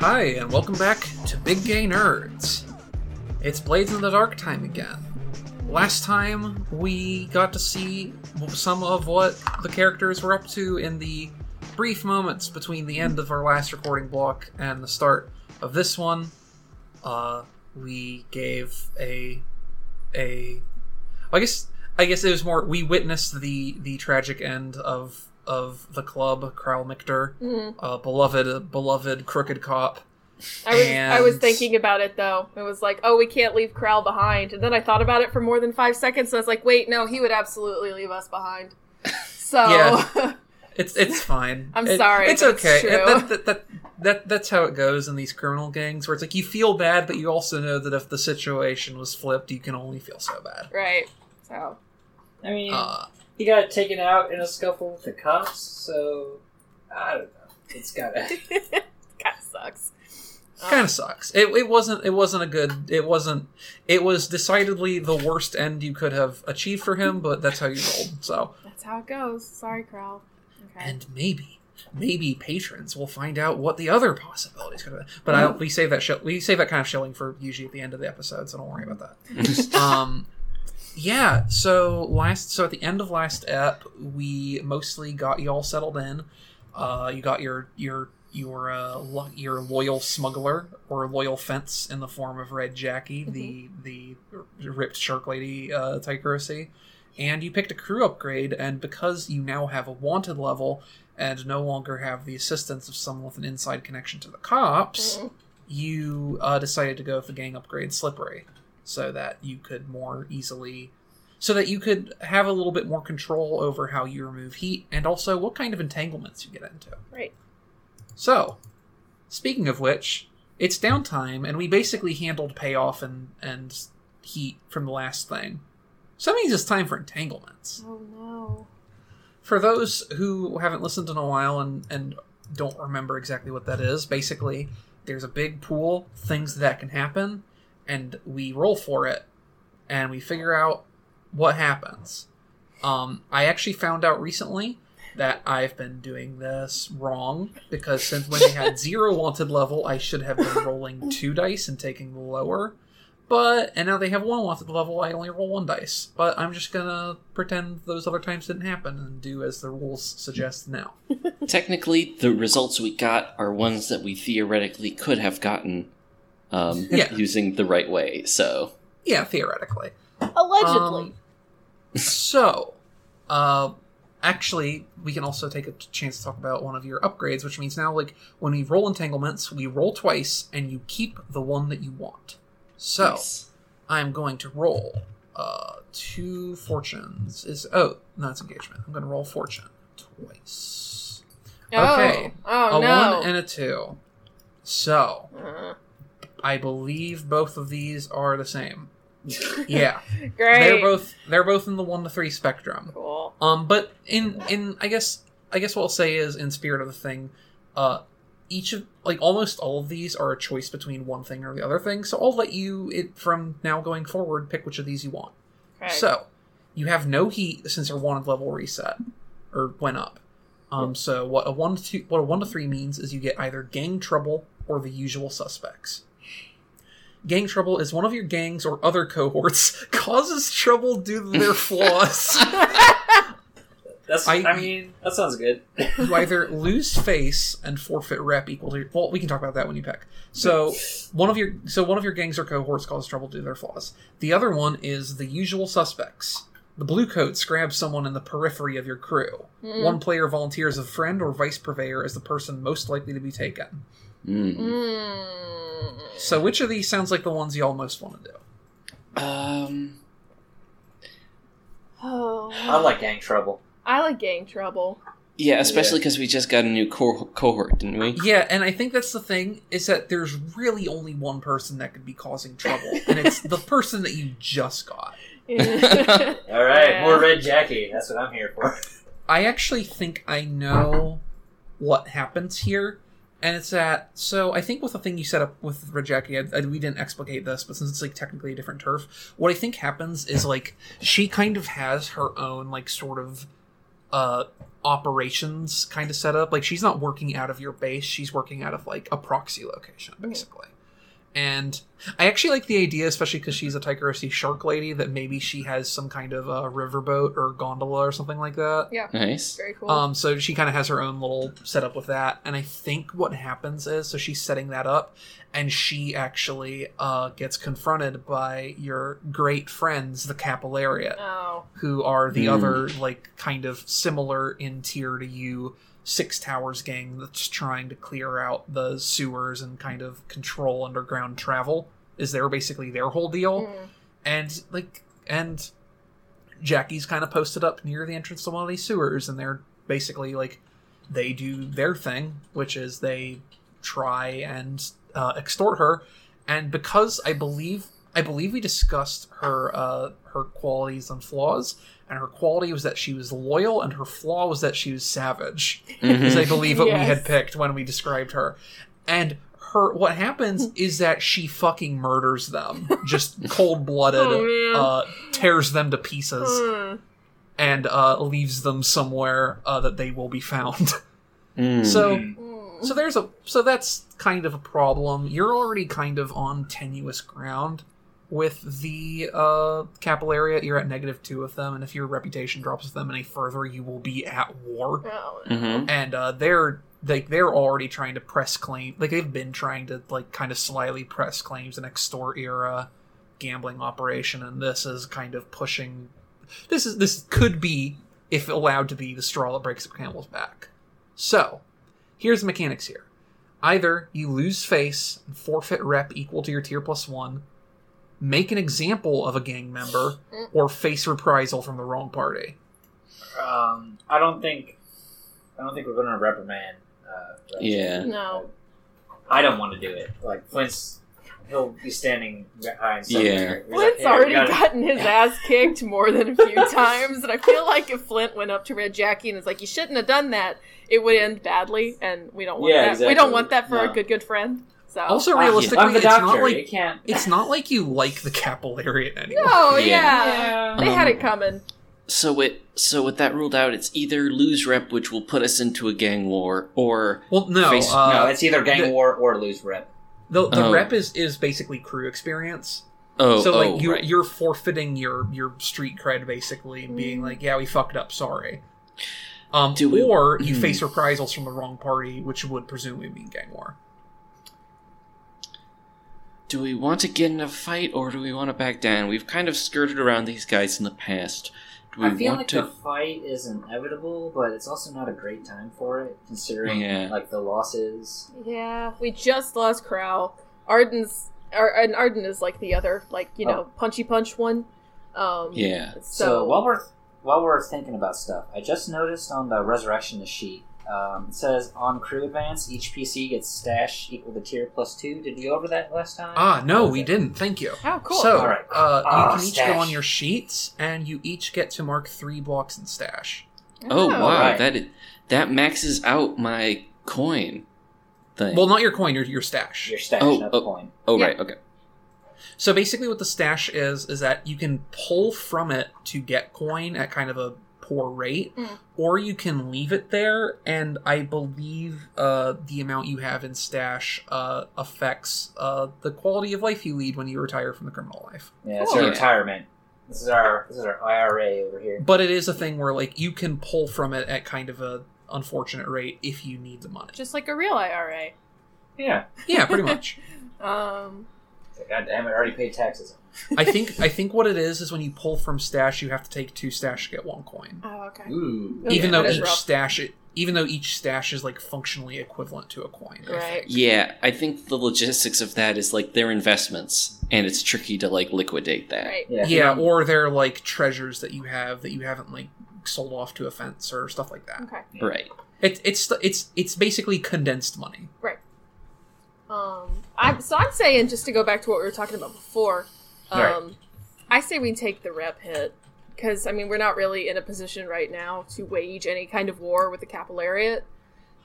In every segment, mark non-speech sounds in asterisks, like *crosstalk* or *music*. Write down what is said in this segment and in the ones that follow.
Hi, and welcome back to Big Gay Nerds. It's Blades in the Dark time again. Last time we got to see some of what the characters were up to in the brief moments between the end of our last recording block and the start of this one. Uh, we gave a a I guess I guess it was more we witnessed the the tragic end of of the club, Kral Michter, Mhm. uh, beloved beloved crooked cop. I was I was thinking about it though. It was like, oh, we can't leave Kral behind. And then I thought about it for more than five seconds. And I was like, wait, no, he would absolutely leave us behind. So *laughs* Yeah. *laughs* It's it's fine. I'm It- sorry, It's but it's okay. It- that, that, that, that that's how it goes in these criminal gangs, where it's like you feel bad, but you also know that if the situation was flipped, you can only feel so bad. right. So I mean, Uh, he got taken out in a scuffle with the cops, so I don't know. It's gotta. *laughs* kind of sucks. Kind of sucks. It, it wasn't it wasn't a good it wasn't it was decidedly the worst end you could have achieved for him, but that's how you rolled. So That's how it goes. Sorry, Kral. Okay. and maybe maybe patrons will find out what the other possibilities could have been. But I, we save that sh- we save that kind of shilling for usually at the end of the episode, so don't worry about that. *laughs* um yeah so last so at the end of last ep we mostly got you all settled in uh you got your your your uh lo- your loyal smuggler or loyal fence in the form of red jackie the the ripped shark lady uh Tycherosi. and you picked a crew upgrade and because you now have a wanted level and no longer have the assistance of someone with an inside connection to the cops Mhm. you uh, decided to go with the gang upgrade slippery so that you could more easily so that you could have a little bit more control over how you remove heat and also what kind of entanglements you get into Right. so speaking of which it's downtime and we basically handled payoff and and heat from the last thing so that means it's time for entanglements Oh no. for those who haven't listened in a while and, and don't remember exactly what that is, basically, there's a big pool, things that can happen, and we roll for it, and we figure out what happens. Um, I actually found out recently that I've been doing this wrong because since when they had *laughs* zero wanted level, I should have been rolling two dice and taking the lower. But and now they have one wanted level, I only roll one dice. But I'm just gonna pretend those other times didn't happen and do as the rules suggest now. Technically, the results we got are ones that we theoretically could have gotten um, Yeah. using the right way. So, Yeah, theoretically. Allegedly. Um, so, uh, actually, we can also take a chance to talk about one of your upgrades, which means now, like, when we roll entanglements, we roll twice, and you keep the one that you want. So, nice. I'm going to roll uh, two fortunes. Is oh, no, it's engagement. I'm going to roll fortune twice. okay. Oh, oh a no. one and a two. So, Uh, I believe both of these are the same. *laughs* Yeah. great. They're both they're both in the one to three spectrum. cool. Um, but in in I guess I guess what I'll say is in spirit of the thing, uh, each of like almost all of these are a choice between one thing or the other thing. So I'll let you it from now going forward pick which of these you want. Okay. So you have no heat since our wanted level reset or went up. Um, so what a one to two, what a one to three means is you get either gang trouble or the usual suspects. Gang trouble is one of your gangs or other cohorts *laughs* causes trouble due to their flaws. *laughs* That's. I- I, mean, that sounds good. you either lose face and forfeit rep equal to well, we can talk about that when you pick. So one of your so one of your gangs or cohorts causes trouble due to their flaws. The other one is the usual suspects. The blue coats grab someone in the periphery of your crew. Mm. One player volunteers a friend or vice purveyor as the person most likely to be taken. Mm. Mm. So which of these sounds like the ones y'all most want to do? Um, Oh. I like gang trouble. I like gang trouble. yeah, especially because we just got a new co- cohort, didn't we? Yeah, and I think that's the thing is that there's really only one person that could be causing trouble, and it's the person that you just got. *laughs* All right, Yeah. more red Jackie. That's what I'm here for. I actually think I know what happens here, and it's that. So I think with the thing you set up with I, I, we didn't explicate this, but since it's like technically a different turf, what I think happens is like she kind of has her own like sort of uh operations kind of setup. Like she's not working out of your base; she's working out of like a proxy location, basically. And I actually like the idea, especially because she's a Tycherosi shark lady, that maybe she has some kind of a riverboat or gondola or something like that. Yeah, Nice. very cool. Um, so she kind of has her own little setup with that, and I think what happens is, so she's setting that up, and she actually uh, gets confronted by your great friends, the Capillariat, oh, who are the Hmm. other like kind of similar in tier to you Six Towers gang that's trying to clear out the sewers and kind of control underground travel. Is their basically their whole deal, Mm. and like and Jackie's kind of posted up near the entrance to one of these sewers, and they're basically like they do their thing, which is they try and uh, extort her. And because I believe I believe we discussed her uh, her qualities and flaws, and her quality was that she was loyal, and her flaw was that she was savage. Is I believe what we had picked when we described her, and. Her, what happens is that she fucking murders them, just *laughs* cold blooded, Oh, uh, tears them to pieces, Mm. and uh, leaves them somewhere uh, that they will be found. *laughs* Mm. So, Mm. so there's a so that's kind of a problem. You're already kind of on tenuous ground with the uh, Capillaria. You're at negative two of them, and if your reputation drops with them any further, you will be at war. Oh, Mhm. And uh, they're like they're already trying to press claim. Like they've been trying to like kind of slyly press claims an extort era gambling operation, and this is kind of pushing. This is this could be, if allowed to be, the straw that breaks the camel's back. So, here's the mechanics here. Either you lose face and forfeit rep equal to your tier plus one, make an example of a gang member, or face reprisal from the wrong party. Um, I don't think, I don't think we're going to reprimand. Uh, Yeah. No. I don't want to do it. Like Flint's, he'll be standing behind. someone. Yeah. He's like, Flint's "Yeah, we already gotta-" gotten his *laughs* ass kicked more than a few times, and I feel like if Flint went up to Red Jackie and was like, "You shouldn't have done that," it would end badly, and we don't want Yeah, that. We don't want that for No. a good, good friend. So Also, realistically, I'm the it's not like you can't. it's not like you like the Capillariat *laughs* anymore. no, Yeah. yeah, they had Um, it coming. So it so with that ruled out, it's either lose rep, which will put us into a gang war, or Well, no, Face- uh, no, it's either gang the- war or lose rep. the, the Oh. rep is is basically crew experience. oh, so like oh, you right. you're forfeiting your your street cred basically, and being Mm. like, yeah, we fucked up, sorry. Um, Do we- or you Hmm. face reprisals from the wrong party, which would presumably mean gang war. Do we want to get in a fight or do we want to back down? We've kind of skirted around these guys in the past. Do we I feel want like to? the fight is inevitable, but it's also not a great time for it, considering Yeah. like the losses. Yeah, we just lost Crow. Arden's, Ar- and Arden is like the other, like you know, punchy punch one. Um, Yeah. So, So, while we're while we're thinking about stuff, I just noticed on the resurrection sheet um, it says on crew advance each PC gets stash equal to tier plus two. Did we go over that last time? Ah, no, Okay. we didn't. Thank you. oh, cool. So, Alright. uh, you Ah, can each go on your sheets, and you each get to mark three blocks in stash. Oh, wow, right. that i- that maxes out my coin thing. Well, not your coin, your your stash. Your stash, Oh, not the oh. coin. oh, yeah. right, okay. So basically, what the stash is is that you can pull from it to get coin at kind of a poor rate, Mm. or you can leave it there. And I believe uh, the amount you have in stash uh, affects uh, the quality of life you lead when you retire from the criminal life. Yeah, it's Cool. your Yeah. retirement. This is our this is our IRA over here. But it is a thing where like you can pull from it at kind of a unfortunate rate if you need the money. just like a real IRA. Yeah. Yeah, pretty much. *laughs* Um, God damn it! I already paid taxes. I think I think what it is is when you pull from stash, you have to take two stash to get one coin. oh, okay. Ooh. Okay, even though each rough. stash even though each stash is like functionally equivalent to a coin Right. think. Yeah, I think the logistics of that is like they're investments, and it's tricky to like liquidate that. Right. Yeah. yeah or they're like treasures that you have that you haven't like sold off to a fence or stuff like that Okay. Right. it, it's it's it's basically condensed money Um, I'm so I'm saying just to go back to what we were talking about before. Um, Right. I say we take the rep hit because I mean we're not really in a position right now to wage any kind of war with the Capillariat.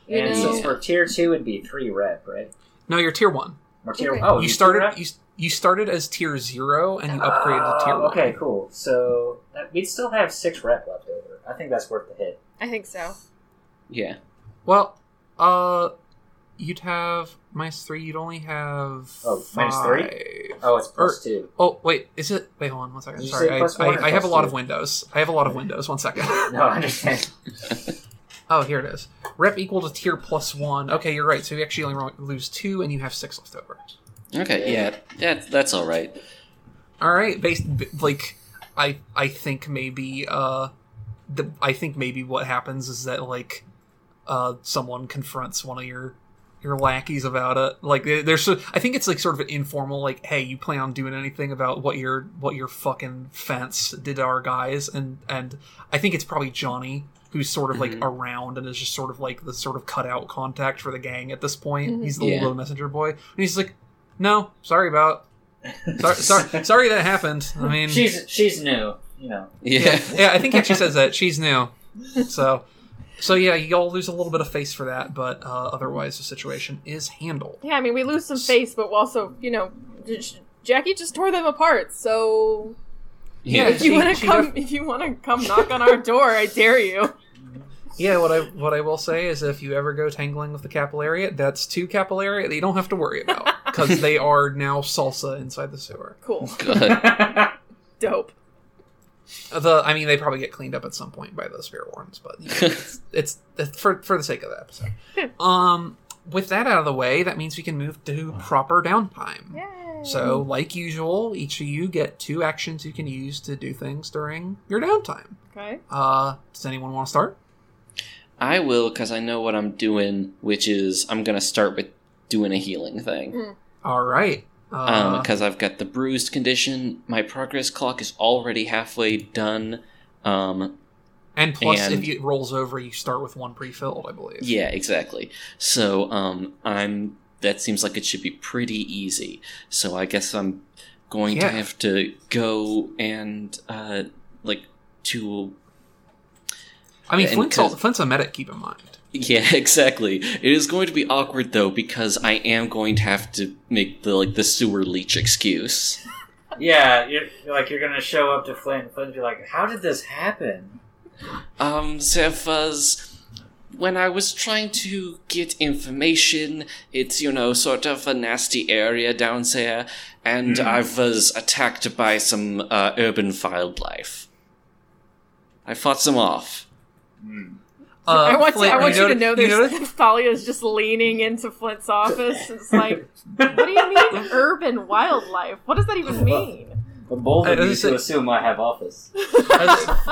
You and know, since we're tier two, it'd be three rep, right? no you're tier one Or tier Okay. oh you started you, you started as tier zero and you upgraded to tier Oh, one Okay, cool. So that, we'd still have six rep left over. I think that's worth the hit. I think so. Yeah. Well, uh, you'd have minus three. You'd only have Oh, minus three? five. Oh, it's plus Or- two. Oh wait, is it? Wait, hold on one second. Did you Sorry, I, I, I have a lot two? of windows. I have a lot of windows. One *laughs* second. No, I understand. *laughs* oh, here it is. Rep equal to tier plus one. Okay, you're right. So you actually only lose two, and you have six left over. Okay, yeah, that, that's all right. All right, based like I I think maybe uh the I think maybe what happens is that like uh someone confronts one of your your lackeys about it. Like there's I think it's like sort of an informal like hey, you plan on doing anything about what your what your fucking fence did to our guys and and I think it's probably Johnny who's sort of like Mhm. around and is just sort of like the sort of cutout contact for the gang at this point. Mhm. He's the Yeah. little messenger boy. And he's like, "No, sorry about sorry, sorry, *laughs* sorry that happened. I mean, she's she's new, you know. Yeah. yeah, I think he actually says that she's new. So, so yeah, you all lose a little bit of face for that, but uh, otherwise the situation is handled. Yeah, I mean, we lose some face, but also, you know, J- J- Jackie just tore them apart. So Yeah, if you want to come, def- if you want to come knock on our door, I dare you. Yeah, what I what I will say is, if you ever go tangling with the Capillariat, that's two Capillariat that you don't have to worry about because *laughs* they are now salsa inside the sewer. Cool, Good. dope. The I mean, they probably get cleaned up at some point by the spirit warrens, but you know, it's, *laughs* it's it's for for the sake of the episode. Um, with that out of the way, that means we can move to proper downtime. Yay. So, like usual, each of you get two actions you can use to do things during your downtime. okay, Uh, does anyone want to start? I will, because I know what I'm doing, which is I'm going to start with doing a healing thing. All right. Uh, because I've got the bruised condition. My progress clock is already halfway done. Um, and plus, and- if it rolls over, you start with one pre-filled, I believe. yeah, exactly. So um, I'm. That seems like it should be pretty easy. So I guess I'm going Yeah. to have to go and uh, like to I mean, And Flint's, 'cause- al- Flint's a medic. Keep in mind. *laughs* Yeah, exactly. It is going to be awkward though because I am going to have to make the like the sewer leech excuse. *laughs* yeah, you're like you're gonna show up to Flint and Flint be like, How did this happen? Um, Zephas, when I was trying to get information, it's you know sort of a nasty area down there, and Hmm. I was attacked by some uh, urban wildlife. I fought them off. *laughs* Uh, I want, Flint, to, I want you, noti- to know you this. notice- *laughs* is just leaning into Flint's office. It's like, what do you *laughs* mean urban wildlife? What does that even mean? The bold of you to assume I have office.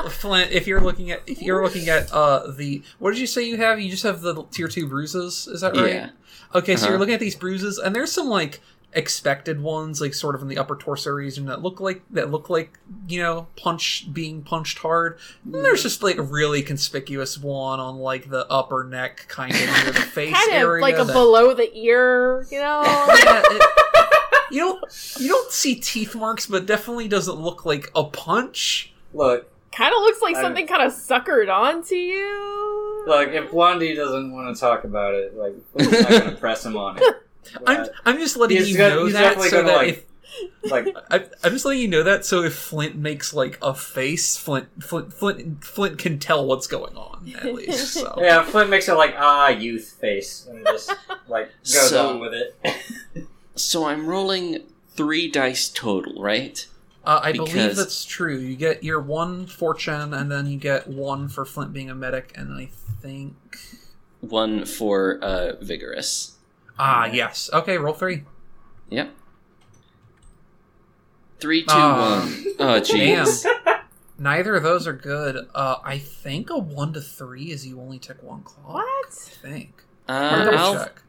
Flint, if you're looking at if you're looking at uh the what did you say you have? You just have the tier two bruises. Is that right? Yeah. Okay, so Uh-huh. you're looking at these bruises, and there's some like expected ones, like sort of in the upper torso region that look like that look like you know punch being punched hard. And there's just like a really conspicuous one on like the upper neck, kind of near the *laughs* face kind of area. like a that- below the ear, you know? *laughs* Yeah, it- you don't you don't see teeth marks, but definitely doesn't look like a punch. Look, kind of looks like I- something kind of suckered onto you. look, if Blondie doesn't want to talk about it, like Flint's not gonna press him on it. *laughs* I'm I'm just letting He's you got- know that so that like- if like *laughs* I, I'm just letting you know that so if Flint makes like a face, Flint Flint Flint Flint can tell what's going on at least. So *laughs* yeah, Flint makes a like ah youth face and just like goes So- on with it. *laughs* So I'm rolling three dice total, right? uh, I believe that's true. You get your one fortune, and then you get one for Flint being a medic, and I think One for uh, vigorous. Ah yes. Okay, roll three. Yep. Three, two, Ah. one. *laughs* Oh, jeez. Neither of those are good. Uh, I think a one to three is you only took one claw. I What? think. Uh, Let me I'll, check.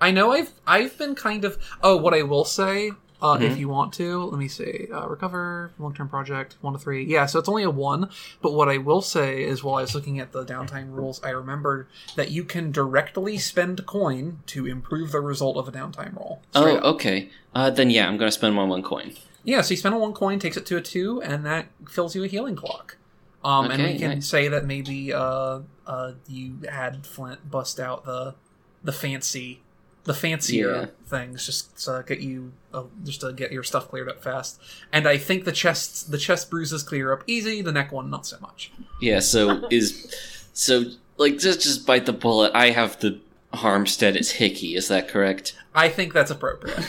I know I've I've been kind of oh what I will say uh, if Mhm. you want to let me see uh, recover long term project one to three yeah so it's only a one but what I will say is while I was looking at the downtime rules I remembered that you can directly spend coin to improve the result of a downtime roll. Oh, up. okay. Uh, then yeah, I'm gonna spend my one coin. Yeah, so you spend a one coin, takes it to a two, and that fills you a healing clock. Um, and we can nice. say that maybe uh, uh, you had Flint bust out the the fancy the fancier Yeah. things, just to get you, uh, just to get your stuff cleared up fast. And I think the chest, the chest bruises clear up easy. The neck one, not so much. Yeah, so *laughs* is so like just just bite the bullet. I have the Harmstead as Hickey, is that correct? I think that's appropriate. *laughs*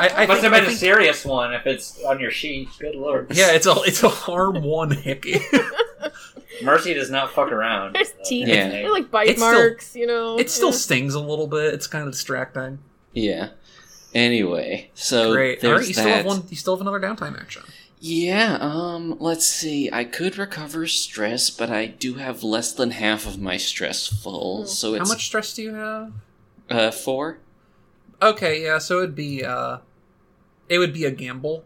I, I Must think, have I been a serious one if it's on your sheet. Good lord. yeah, it's a it's a harm one hickey. *laughs* Mercy does not fuck around. There's Uh, teeth. Yeah. They're like bite It's still- marks, you know. it still Yeah. stings a little bit. It's kind of distracting. Yeah. Anyway, so Great. All there's right, you that. still have one. You still have another downtime action. Yeah, um, let's see. I could recover stress, but I do have less than half of my stress full, so it's How much stress do you have? uh four. Okay, yeah. So it'd be uh, it would be a gamble.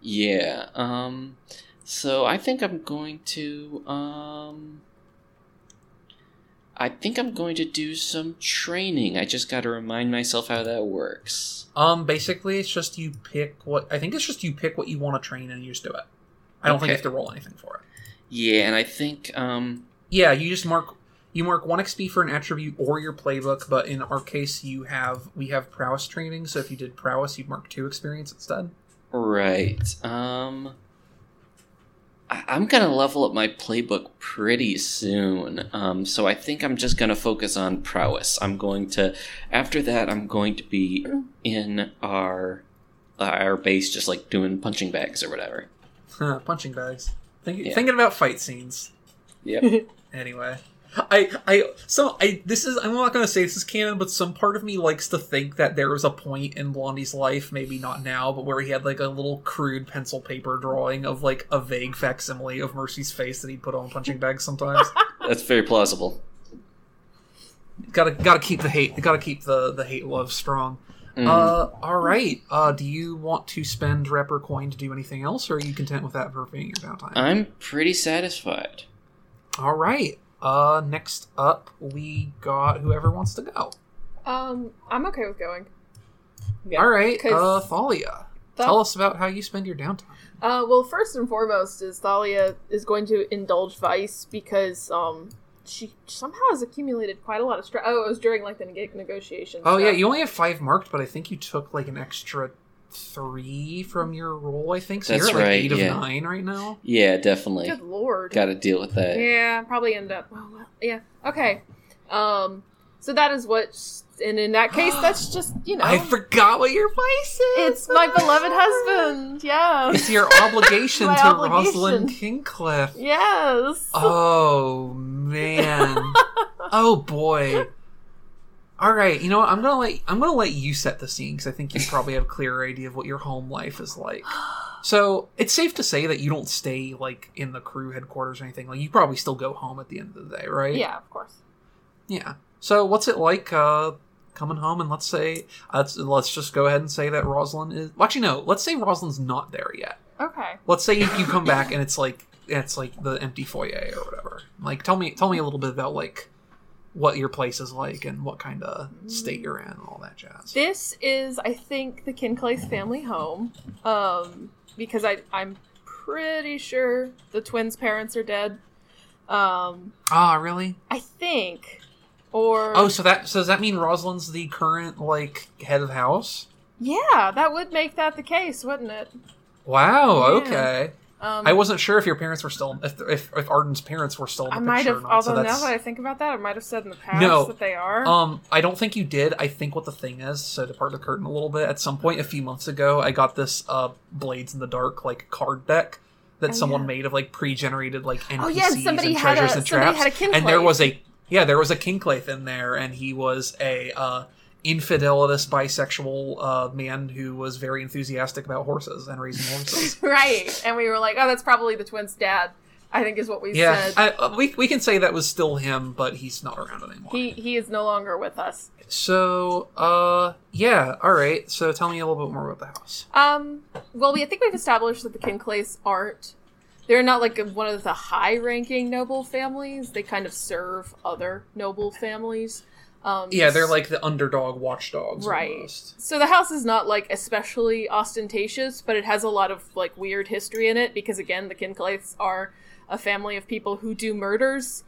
Yeah. Um. So I think I'm going to um. I think I'm going to do some training. I just got to remind myself how that works. Um, basically, it's just you pick what I think it's just you pick what you want to train and you just do it. I don't think you have to roll anything for it. Yeah, and I think um. Yeah, you just mark you mark one XP for an attribute or your playbook, but in our case, you have we have prowess training. So if you did prowess, you'd mark two experience instead. Right. Um. I'm gonna level up my playbook pretty soon. Um. So I think I'm just gonna focus on prowess. I'm going to. After that, I'm going to be in our our base, just like doing punching bags or whatever. Huh, Punching bags. Think, Yeah. Thinking about fight scenes. Yep. *laughs* Anyway, I I so I this is I'm not gonna say this is canon, but some part of me likes to think that there was a point in Blondie's life, maybe not now, but where he had like a little crude pencil paper drawing of like a vague facsimile of Mercy's face that he put on punching bags sometimes. *laughs* That's very plausible. gotta gotta keep the hate gotta keep the the hate love strong. Mhm. Uh, all right. Uh, do you want to spend rep or coin to do anything else, or are you content with that for being your downtime? I'm pretty satisfied. all right. Uh, next up we got whoever wants to go. Um, I'm okay with going. Yeah. All right, 'Cause- uh, Thalia, Tha- tell us about how you spend your downtime. Uh, well, first and foremost is Thalia is going to indulge Vice because um she somehow has accumulated quite a lot of stress. Oh, it was during like the neg- negotiations. Oh yeah, you only have five marked, but I think you took like an extra three from your roll. I think so. That's you're at like right, eight of yeah. nine right now. Yeah, definitely. Good lord. Got to deal with that. Yeah, probably end up. Oh, well, yeah. Okay. Um. So that is what, and in that case, that's *gasps* just you know, I forgot what your vice is. it's my beloved husband. Yes. It's your *laughs* obligation to obligation. Rosalind Kingcliff. Yes. Oh man. *laughs* oh boy. All right, you know what? I'm gonna let I'm gonna let you set the scene because I think you probably have a clearer idea of what your home life is like. *gasps* So it's safe to say that you don't stay like in the crew headquarters or anything. Like you probably still go home at the end of the day, right? Yeah, of course. Yeah. So what's it like uh, coming home and let's say let's let's just go ahead and say that Rosalind is. Well, actually, no. Let's say Rosalind's not there yet. Okay. Let's say you, you come back *laughs* and it's like it's like the empty foyer or whatever. Like tell me tell me a little bit about like what your place is like and what kind of state you're in and all that jazz. This is, I think, the Kinclay's family home. Um, because I I'm pretty sure the twins' parents are dead. Um, Ah, really? I think, or Oh, so that so does that mean Rosalind's the current like head of house? yeah, that would make that the case, wouldn't it? Wow. Yeah. Okay. Um, I wasn't sure if your parents were still if if, if Arden's parents were still in the I might have, not. so although now that I think about that, I might have said in the past No. that they are. Um, I don't think you did. I think what the thing is, so to part the curtain a little bit, at some point a few months ago, I got this uh Blades in the Dark like card deck that Oh, someone yeah. made of like pre-generated like NPCs Oh, yeah, and somebody and had treasures a- and somebody traps. had a and there was a yeah, there was a Kinclaith in there, and he was a uh infidelitous bisexual uh man who was very enthusiastic about horses and raising horses. *laughs* right, and we were like, oh, that's probably the twins' dad. I think is what we yeah, said. I, uh, we we can say that was still him, but he's not around anymore. he he is no longer with us. So, uh, yeah, all right. So, tell me a little bit more about the house. Um, well, we I think we've established that the Kinclays aren't. They're not like one of the high-ranking noble families. They kind of serve other noble families. Um, Yeah, they're like the underdog watchdogs, Right. Almost. So the house is not like especially ostentatious, but it has a lot of like weird history in it because again, the Kinclaiths are a family of people who do murders.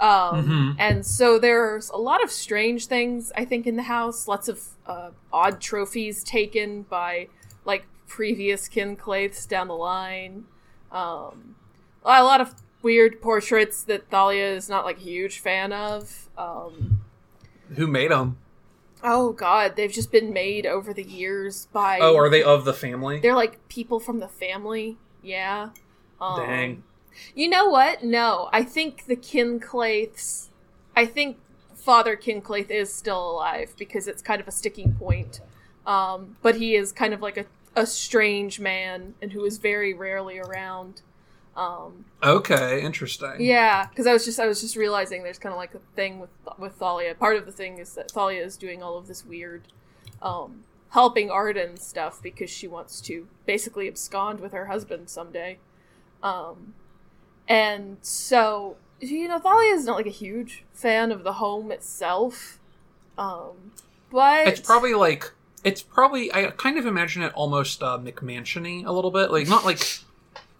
Um, Mhm. And so there's a lot of strange things, I think, in the house. Lots of uh, odd trophies taken by like previous Kinclaiths down the line. Um, a lot of weird portraits that Thalia is not like a huge fan of. Um, Who made them? oh God, they've just been made over the years by. Oh, are they of the family? They're like people from the family. Yeah. Um, Dang. You know what? No, I think the Kinclaiths. I think Father Kinclaith is still alive because it's kind of a sticking point. Um, but he is kind of like a, a strange man and who is very rarely around. Um, Okay, interesting. yeah, because I was just I was just realizing there's kind of like a thing with with Thalia. Part of the thing is that Thalia is doing all of this weird, um, helping Arden stuff because she wants to basically abscond with her husband someday. Um, and so you know Thalia is not like a huge fan of the home itself. Um, but It's probably like it's probably I kind of imagine it almost uh, McMansiony a little bit, like not like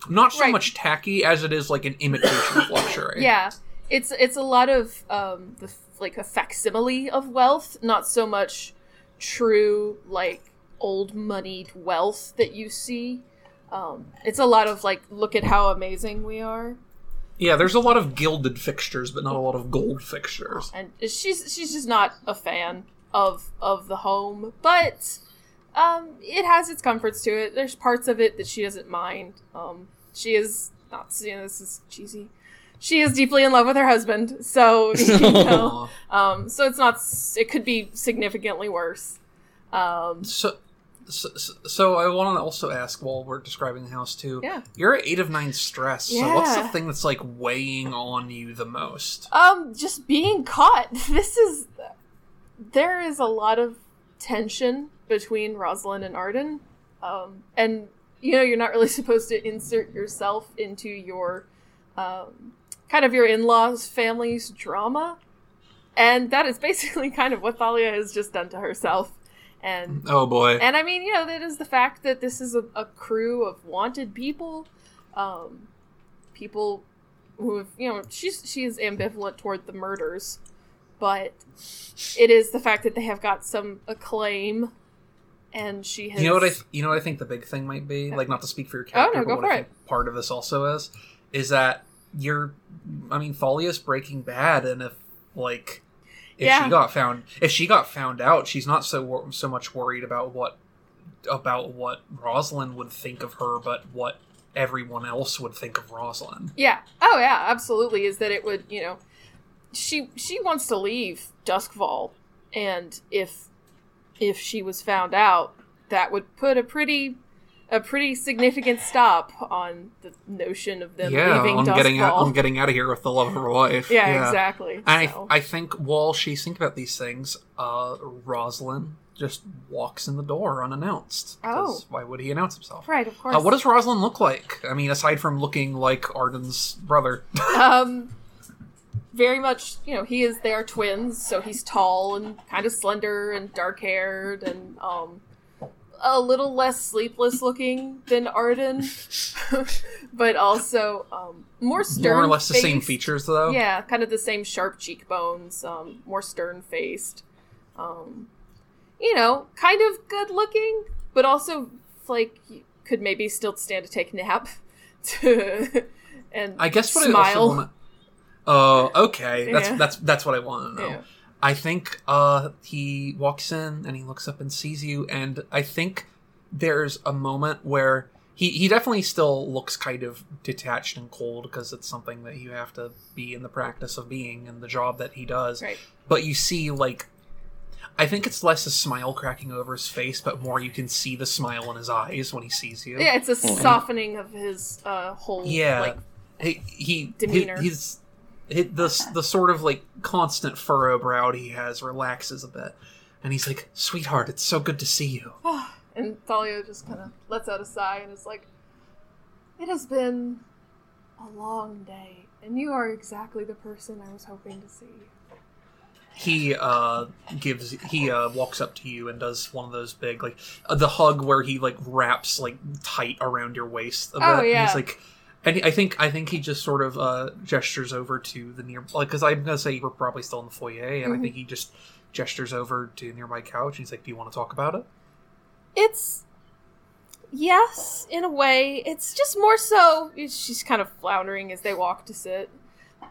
not so Right. much tacky as it is like an imitation of luxury. Yeah, it's it's a lot of um the like a facsimile of wealth, not so much true like old moneyed wealth that you see. Um, it's a lot of like, look at how amazing we are, yeah. There's a lot of gilded fixtures, but not a lot of gold fixtures. and she's she's just not a fan of of the home, but um, it has its comforts to it. There's parts of it that she doesn't mind. Um, she is not, you know, this is cheesy. She is deeply in love with her husband, so *laughs* you *laughs* know. Um, so it's not. It could be significantly worse. Um, So, so, so I want to also ask while we're describing the house too. Yeah. You're at eight of nine stress. So what's the thing that's like weighing on you the most? um, just being caught. *laughs* This is. There is a lot of tension between Rosalind and Arden, um, and you know you're not really *laughs* supposed to insert yourself into your, um, kind of your in-laws' family's drama, and that is *laughs* basically kind of what Thalia has just done to herself, and Oh boy. And I mean, you know, that is the fact that this is a, a crew of wanted people, um, people who have, you know, she's she is ambivalent toward the murders, but it is the fact that they have got some acclaim, and she has. You know what I th- you know what I think the big thing might be like not to speak for your character, Oh, no, but what for I think part of this also is is that you're I mean Thalia's Breaking Bad, and if like if Yeah. she got found if she got found out, she's not so so much worried about what about what Rosalind would think of her, but what everyone else would think of Rosalind. Yeah. Oh yeah, absolutely. Is that it would you know, she she wants to leave Doskvol, and if if she was found out, that would put a pretty a pretty significant stop on the notion of them yeah, leaving on Doskvol. getting out on getting out of here with the love of her life. yeah, exactly. And so. I, I think while she's thinking about these things, uh, Rosalind just walks in the door unannounced. Oh. Why would he announce himself? right, of course. Uh, what does Rosalind look like? I mean, aside from looking like Arden's brother. *laughs* um very much you know he is they are twins so he's tall and kind of slender and dark haired and um a little less sleepless looking than arden *laughs* but also um more stern More or less the same features, though. yeah kind of the same sharp cheekbones um more stern faced um you know kind of good looking but also like you could maybe still stand to take a nap *laughs* to and I guess what smile I also want. Oh, okay. That's Yeah. that's that's what I want to know. Yeah. I think uh, he walks in and he looks up and sees you, and I think there's a moment where he, he definitely still looks kind of detached and cold because it's something that you have to be in the practice of being and the job that he does. Right. But you see, like, I think it's less a smile cracking over his face, but more you can see the smile in his eyes when he sees you. Yeah, it's a softening of his uh, whole Yeah. like he, he Demeanor. he- he's he, the the sort of like constant furrow brow he has relaxes a bit, and he's like, "Sweetheart, it's so good to see you." *sighs* and Thalia just kind of lets out a sigh and is like, "It has been a long day, and you are exactly the person I was hoping to see." He uh gives he uh walks up to you and does one of those big like uh, the hug where he like wraps like tight around your waist a bit. Oh, and yeah. he's like, And he- I think I think he just sort of uh, gestures over to the near like because I'm gonna say we're probably still in the foyer, and I Mhm. think he just gestures over to a nearby couch. And he's like, "Do you want to talk about it?" It's yes, in a way. It's just more so. She's kind of floundering as they walk to sit.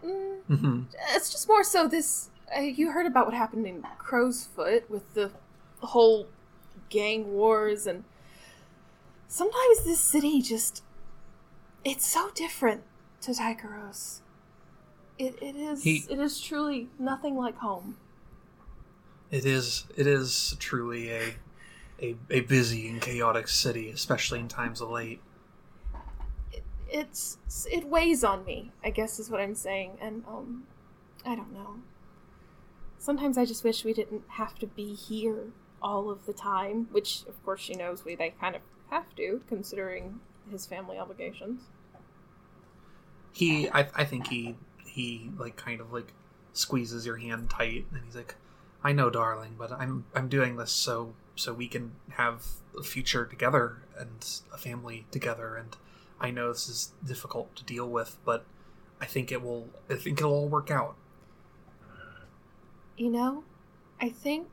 Mm, hmm it's just more so this. Uh, you heard about what happened in Crow's Foot with the whole gang wars, and sometimes this city just. It's so different to Tycheros. It, it is He- it is truly nothing like home. It is it is truly a, a a busy and chaotic city, especially in times of late. it's it weighs on me i guess is what i'm saying and um i don't know sometimes i just wish we didn't have to be here all of the time which of course she knows we they kind of have to considering his family obligations He I I think he he like kind of like squeezes your hand tight, and he's like, "I know, darling, but I'm I'm doing this so so we can have a future together and a family together, and I know this is difficult to deal with, but I think it will I think it'll all work out." you know i think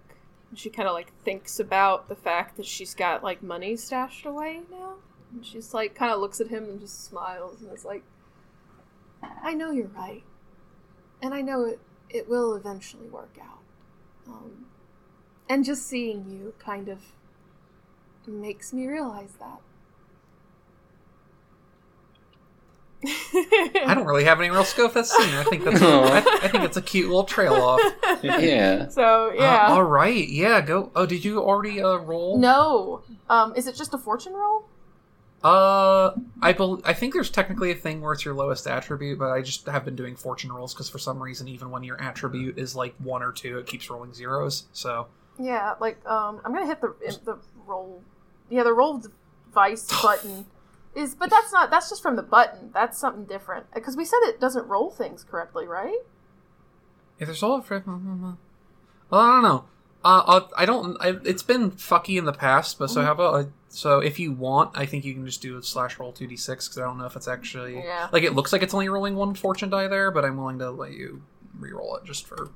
she kind of like thinks about the fact that she's got like money stashed away now and she's like kind of looks at him and just smiles and is like i know you're right and i know it it will eventually work out um, and just seeing you kind of makes me realize that I don't really have any real skill with that scene. I think that's *laughs* I, I think it's a cute little trail off. *laughs* yeah. so Uh, yeah all right. Yeah. Go. Oh, did you already uh, roll? no um is it just a fortune roll Uh, I bel I think there's technically a thing where it's your lowest attribute, but I just have been doing fortune rolls because for some reason, even when your attribute is like one or two, it keeps rolling zeros. So Yeah, like um, I'm gonna hit the the roll. Yeah, the roll device *sighs* button is, but that's not. That's just from the button. That's something different because we said it doesn't roll things correctly, right? if there's all *laughs* well, I don't know. Uh, I'll, I don't. I, it's been fucky in the past, but so how about so if you want, I think you can just do a slash roll two d six because I don't know if it's actually Yeah. like it looks like it's only rolling one fortune die there, but I'm willing to let you re-roll it just for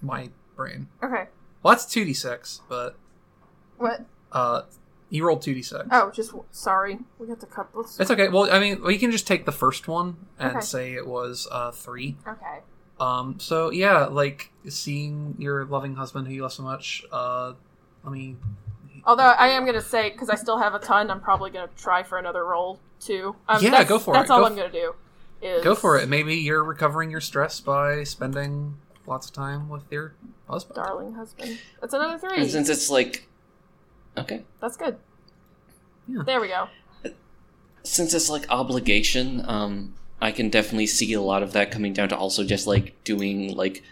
my brain. Okay. Well, that's two d six, but What? uh, you rolled two d six. Oh, just sorry. We got to cut. Let's. It's okay. Well, I mean, we can just take the first one and Okay. say it was uh, three. Okay. Um. So yeah, like seeing your loving husband who you love so much. Uh, let me. Although I am gonna say because I still have a ton, I'm probably gonna try for another roll too. Um, Yeah, that's, go for That's it. That's all Go I'm f- gonna do. Is Go for it. Maybe you're recovering your stress by spending lots of time with your husband. darling husband. That's another three. And since it's like, okay, That's good. Yeah. There we go. since it's like obligation, um, I can definitely see a lot of that coming down to also just like doing like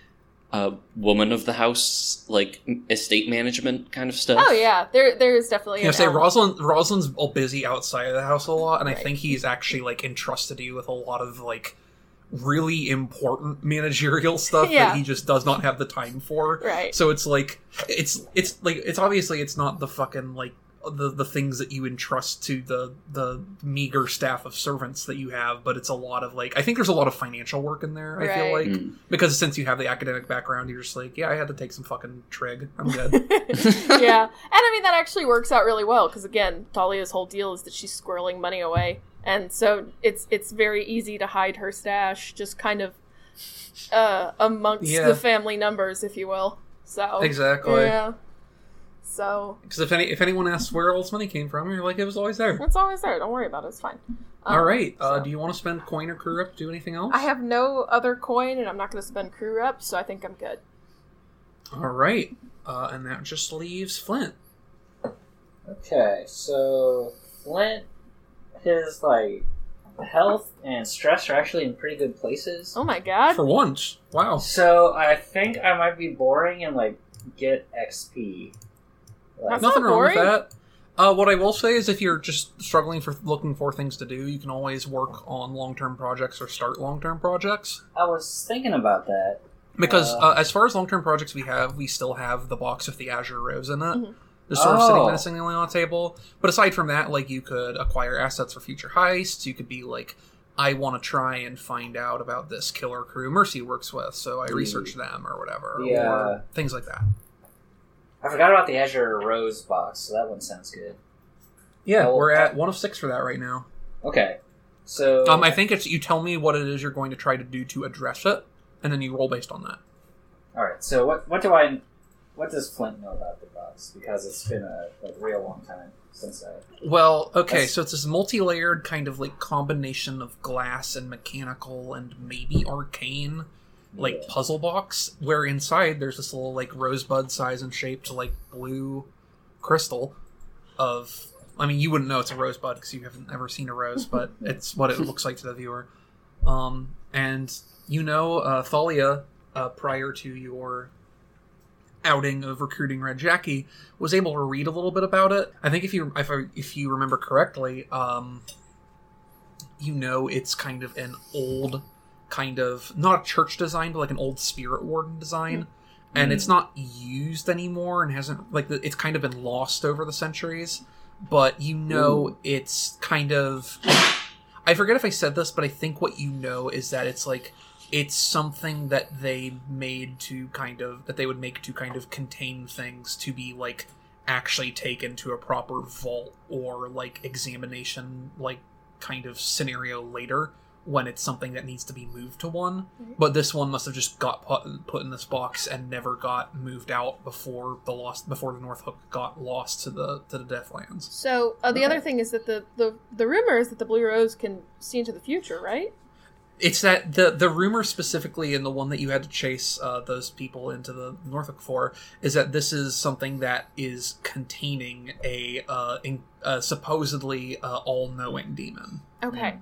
a woman of the house, like estate management kind of stuff. Oh yeah, there there is definitely. You know, say element- Rosalind. Rosalind's all busy outside of the house a lot, and I think he's actually like entrusted you with a lot of like really important *laughs* managerial stuff Yeah. that he just does not have the time for. Right. So it's like it's it's like it's obviously it's not the fucking like the the things that you entrust to the the meager staff of servants that you have, but it's a lot of like I think there's a lot of financial work in there. I feel like Mm. because since you have the academic background, you're just like, yeah, I had to take some fucking trig. I'm good. *laughs* yeah, and I mean that actually works out really well because again, Thalia's whole deal is that she's squirreling money away, and so it's it's very easy to hide her stash, just kind of uh, amongst Yeah. the family numbers, if you will. So exactly. yeah. So Because if any if anyone asks where all this money came from, you're like, it was always there. it's always there. Don't worry about it. It's fine. Um, all right. Uh, do you want to spend coin or crew up to do anything else? I have no other coin, and I'm not going to spend crew up, so I think I'm good. All right. Uh, and that just leaves Flint. Okay, so Flint, his like health and stress are actually in pretty good places. Oh my god! For once. Wow. So I think I might be boring and like get XP. Like, That's Nothing not wrong with that. Uh, what I will say is, if you're just struggling for looking for things to do, you can always work on long term projects or start long term projects. I was thinking about that. Because Uh. uh, as far as long term projects we have, we still have the box with the Azure Rose in it. Mhm. Just sort of sitting Oh. menacingly on the table. But aside from that, like you could acquire assets for future heists. You could be like I want to try and find out about this killer crew Mercy works with, so I research them or whatever, the, uh, or things like that. I forgot about the Azure Rose box, so that one sounds good. Yeah, Oh, we're at one of six for that right now. Okay, so Um, I think it's you tell me what it is you're going to try to do to address it, and then you roll based on that. all right. So what what do I what does Flint know about the box? Because it's been a like real long time since I. Well, okay, That's- so it's this multi-layered kind of like combination of glass and mechanical and maybe arcane like Yeah. puzzle box where inside there's this little like rosebud size and shaped like blue crystal of I mean you wouldn't know it's a rosebud because you haven't ever seen a rose, but *laughs* it's what it looks like to the viewer. Um, and you know uh, Thalia uh, prior to your outing of recruiting Red Jackie was able to read a little bit about it. I think if you if, I, if you remember correctly, um, you know it's kind of an old kind of not a church design, but like an old spirit warden design. And Mm. it's not used anymore and hasn't like it's kind of been lost over the centuries. But you know it's kind of I forget if I said this, but I think what you know is that it's like it's something that they made to kind of that they would make to kind of contain things to be like actually taken to a proper vault or like examination like kind of scenario later when it's something that needs to be moved to one Mhm. but this one must have just got put, put in this box and never got moved out before the lost before the north hook got lost to the to the deathlands So uh, the Okay. other thing is that the, the the rumor is that the Blue Rose can see into the future, right? It's that the the rumor specifically, in the one that you had to chase uh, those people into the Norfolk for, is that this is something that is containing a, uh, in, uh, supposedly uh, all-knowing demon. Okay.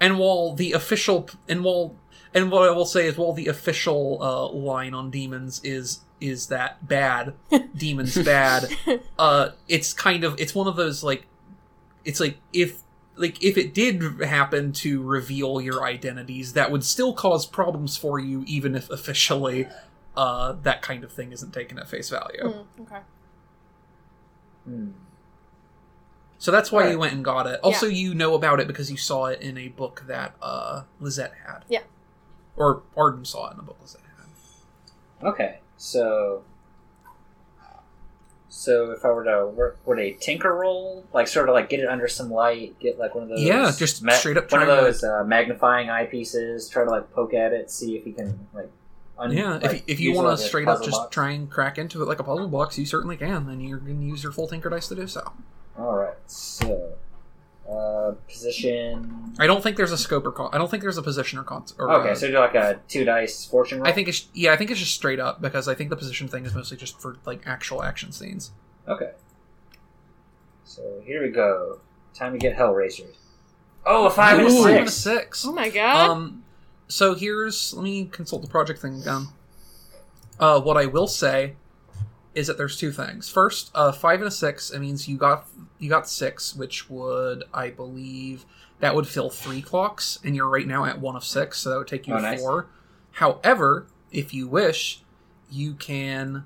And while the official, and while, and what I will say is, while the official uh, line on demons is is that bad, *laughs* demons bad, *laughs* uh, it's kind of it's one of those like, it's like if like if it did happen to reveal your identities, that would still cause problems for you, even if officially, uh, that kind of thing isn't taken at face value. Mm, okay. Hmm. So that's why Alright. you went and got it. Also, you know about it because you saw it in a book that uh, Lizette had. Yeah. Or Arden saw it in a book Lizette had. Okay, so so if I were to work, would a tinker roll, like sort of like get it under some light, get like one of those, Yeah, just straight up one of those uh, magnifying eyepieces, try to like poke at it, see if you can like, un- Yeah, like, if, you- if you want to a straight up just box. try and crack into it like a puzzle box, you certainly can. and you're going to use your full Tinker Dice to do so. All right, so uh, position. I don't think there's a scope or con- I don't think there's a position or con. Or, Okay, uh, so do like a two dice fortune roll. I think it's yeah, I think it's just straight up because I think the position thing is mostly just for like actual action scenes. Okay. So here we go. Time to get Hellraiser. Oh, a five and a six. and a six. Oh my god. Um, so here's let me consult the project thing again. Uh, what I will say is that there's two things. First, uh, five and a six. It means you got you got six, which would I believe that would fill three clocks, and you're right now at one of six, so that would take you Oh, to nice. four. However, if you wish, you can.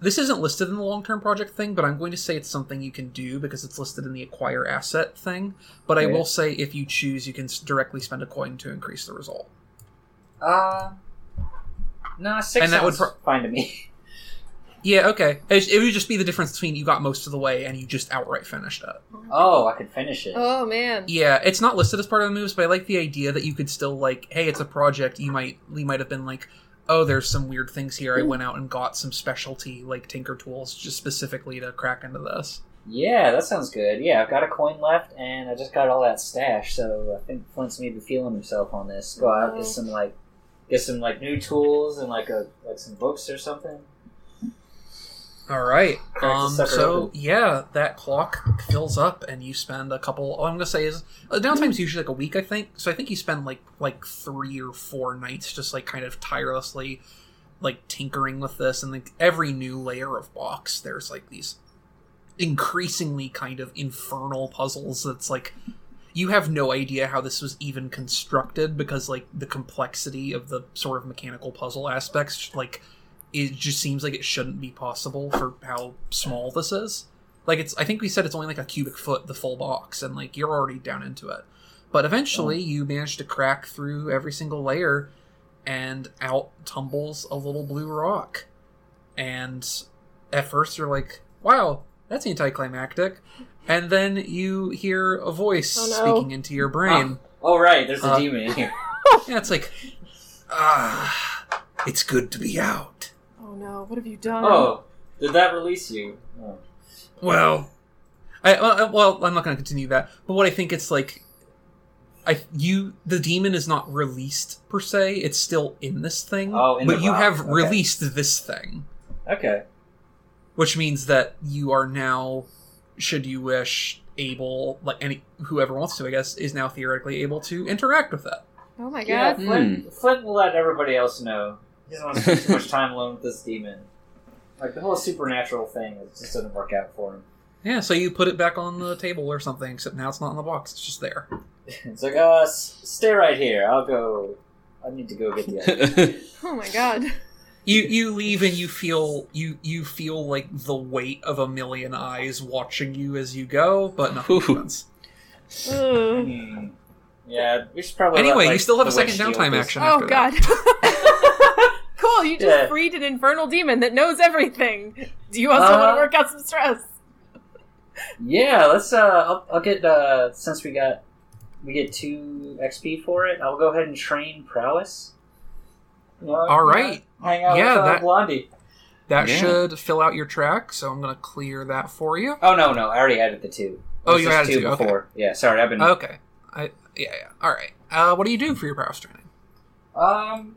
This isn't listed in the long term project thing, but I'm going to say it's something you can do because it's listed in the acquire asset thing. But I will say if you choose, you can directly spend a coin to increase the result. Uh, no, six And that would pro- fine to me. *laughs* Yeah, okay. It, it would just be the difference between you got most of the way and you just outright finished it. Oh, I could finish it. oh man. Yeah, it's not listed as part of the moves, but I like the idea that you could still like, hey, it's a project. You might you might have been like, oh, there's some weird things here. I went out and got some specialty like tinker tools just specifically to crack into this. Yeah, that sounds good. Yeah, I've got a coin left, and I just got all that stash, so I think Flint's maybe feeling himself on this. Go out, get oh. some like, get some like new tools and like a like some books or something. All right. Um. So open. yeah, that clock fills up, and you spend a couple. All I'm gonna say is uh, downtime's usually like a week, I think. So I think you spend like like three or four nights just like kind of tirelessly like tinkering with this, and like every new layer of box, there's like these increasingly kind of infernal puzzles. That's like you have no idea how this was even constructed because like the complexity of the sort of mechanical puzzle aspects like it just seems like it shouldn't be possible for how small this is like it's I think we said it's only like a cubic foot the full box and like you're already down into it. But eventually you manage to crack through every single layer and out tumbles a little blue rock. And at first you're like, "Wow, that's anticlimactic." And then you hear a voice Oh, no. speaking into your brain. Oh right, there's a Uh, demon in here. *laughs* Yeah, it's like, "Ah, it's good to be out." Oh no, what have you done? Oh, did that release you? Oh. Well, I well, well I'm not going to continue that. But what I think it's like, I you the demon is not released per se. It's still in this thing. Oh, in but the you rock. have Okay. released this thing, Okay. which means that you are now, should you wish, able like any whoever wants to, I guess, is now theoretically able to interact with it. Oh my Yeah, god. Flint, Flint will let everybody else know. He doesn't want to spend too much *laughs* time alone with this demon. Like the whole supernatural thing it just doesn't work out for him. Yeah, so you put it back on the table or something. Except now it's not in the box; it's just there. *laughs* It's like, uh, s- stay right here. I'll go. I need to go get the other. *laughs* Oh my god. You you leave and you feel you you feel like the weight of a million eyes watching you as you go, but nothing Ooh. happens. Ugh. Hmm. Yeah, we should probably. Anyway, let, you still have a second witch deal downtime action. Oh after that. god. Cool, you just Yeah. freed an infernal demon that knows everything. Do you also want Uh, to work out some stress? Yeah, let's. Uh, I'll, I'll get. Uh, since we got, we get two XP for it. I'll go ahead and train prowess. You know, All right. Hang out Yeah, with uh, that- Blondie. That Yeah. should fill out your track, so I'm gonna clear that for you. Oh no, no, I already added the two. Oh, was you just added two two, okay. before. Yeah, sorry, I've been. Okay. I yeah yeah. All right. Uh, what do you do for your prowess training? Um,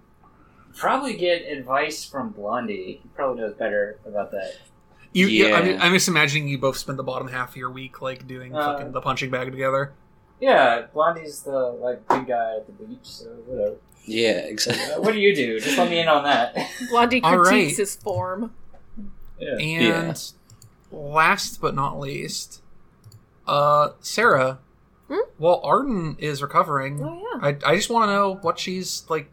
probably get advice from Blondie. He probably knows better about that. You, yeah. I'm, I'm just imagining you both spend the bottom half of your week like doing Uh, fucking the punching bag together. Yeah, Blondie's the like big guy at the beach, so whatever. yeah, Uh, exactly. what do you do? Just let me in on that. *laughs* Blondie all critiques right. his form. yeah. And last but not least, uh, Sarah. Hmm? While Arden is recovering, Oh yeah. I, I just want to know what she's like.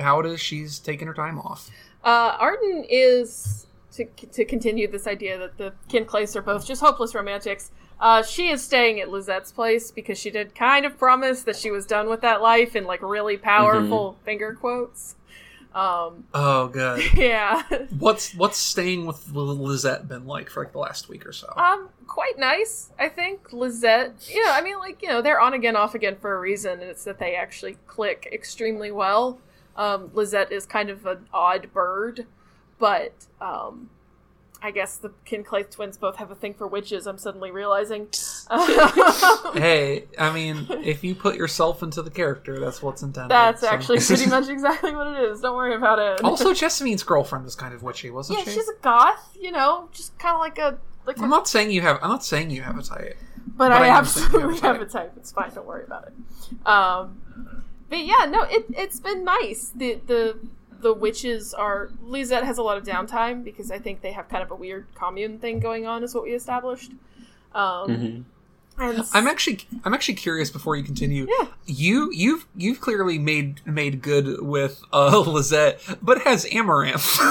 How does she's taking her time off? Uh, Arden is to to continue this idea that the Kinclaiths are both just hopeless romantics. Uh, she is staying at Lizette's place because she did kind of promise that she was done with that life in like really powerful finger quotes. Um, Oh, good. *laughs* yeah, what's what's staying with Lizette been like for like the last week or so? um, quite nice. I think Lizette. You know, I mean, like you know, they're on again, off again for a reason, and it's that they actually click extremely well. Um, Lizette is kind of an odd bird, but um, I guess the Kinclaith twins both have a thing for witches. I'm suddenly realizing. *laughs* *laughs* hey, I mean, if you put yourself into the character, that's what's intended. That's so- actually *laughs* pretty much exactly what it is. Don't worry about it. also, Jessamine's girlfriend was kind of witchy, wasn't yeah, she? Yeah, she's a goth. You know, just kind of like a like a I'm not saying you have. I'm not saying you have a type. but, But I, I am saying you absolutely have a have a type. It's fine. Don't worry about it. Um, but yeah, no, it it's been nice. The the the witches are Lizette has a lot of downtime because I think they have kind of a weird commune thing going on, is what we established. Um, Mhm. and I'm actually. I'm actually curious. Before you continue, Yeah. you you've you've clearly made made good with uh, *laughs* Lizette, but has Amaranth. *laughs*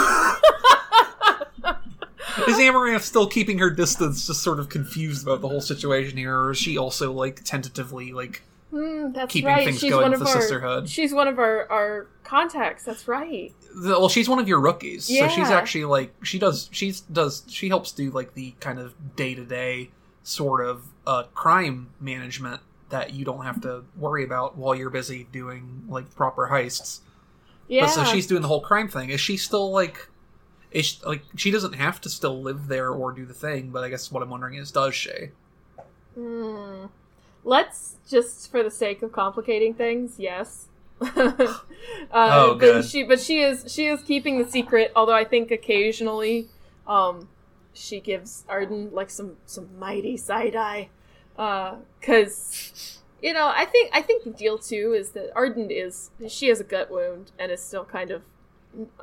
Is Amaranth still keeping her distance, just sort of confused about the whole situation here, or is she also like tentatively like Hmm, that's keeping right. things she's going with of the our sisterhood. she's one of our our contacts. That's right. the, well she's one of your rookies so she's actually like she does she's does she helps do like the kind of day-to-day sort of uh crime management that you don't have to worry about while you're busy doing like proper heists Yeah. but so she's doing the whole crime thing is she still like is she, like she doesn't have to still live there or do the thing but i guess what i'm wondering is does she Hmm. Let's just for the sake of complicating things, yes. *laughs* uh, Oh, but she, but she is she is keeping the secret. Although I think occasionally, um, she gives Arden like some some mighty side eye, because you know I think I think the deal too is that Arden is she has a gut wound and is still kind of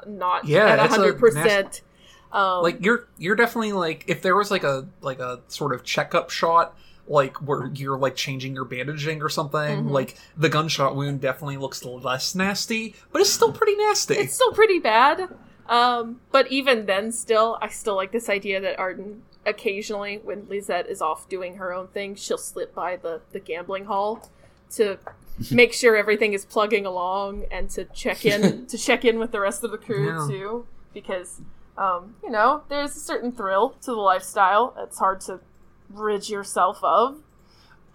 not Yeah, at it's a hundred percent. Um, like you're you're definitely like if there was like a like a sort of checkup shot like where you're like changing your bandaging or something Mhm. like the gunshot wound definitely looks less nasty but it's still pretty nasty it's still pretty bad. Um, but even then, still, I still like this idea that Arden occasionally when Lizette is off doing her own thing, she'll slip by the the gambling hall to *laughs* make sure everything is plugging along and to check in *laughs* to check in with the rest of the crew Yeah. too because um, you know there's a certain thrill to the lifestyle it's hard to rid yourself of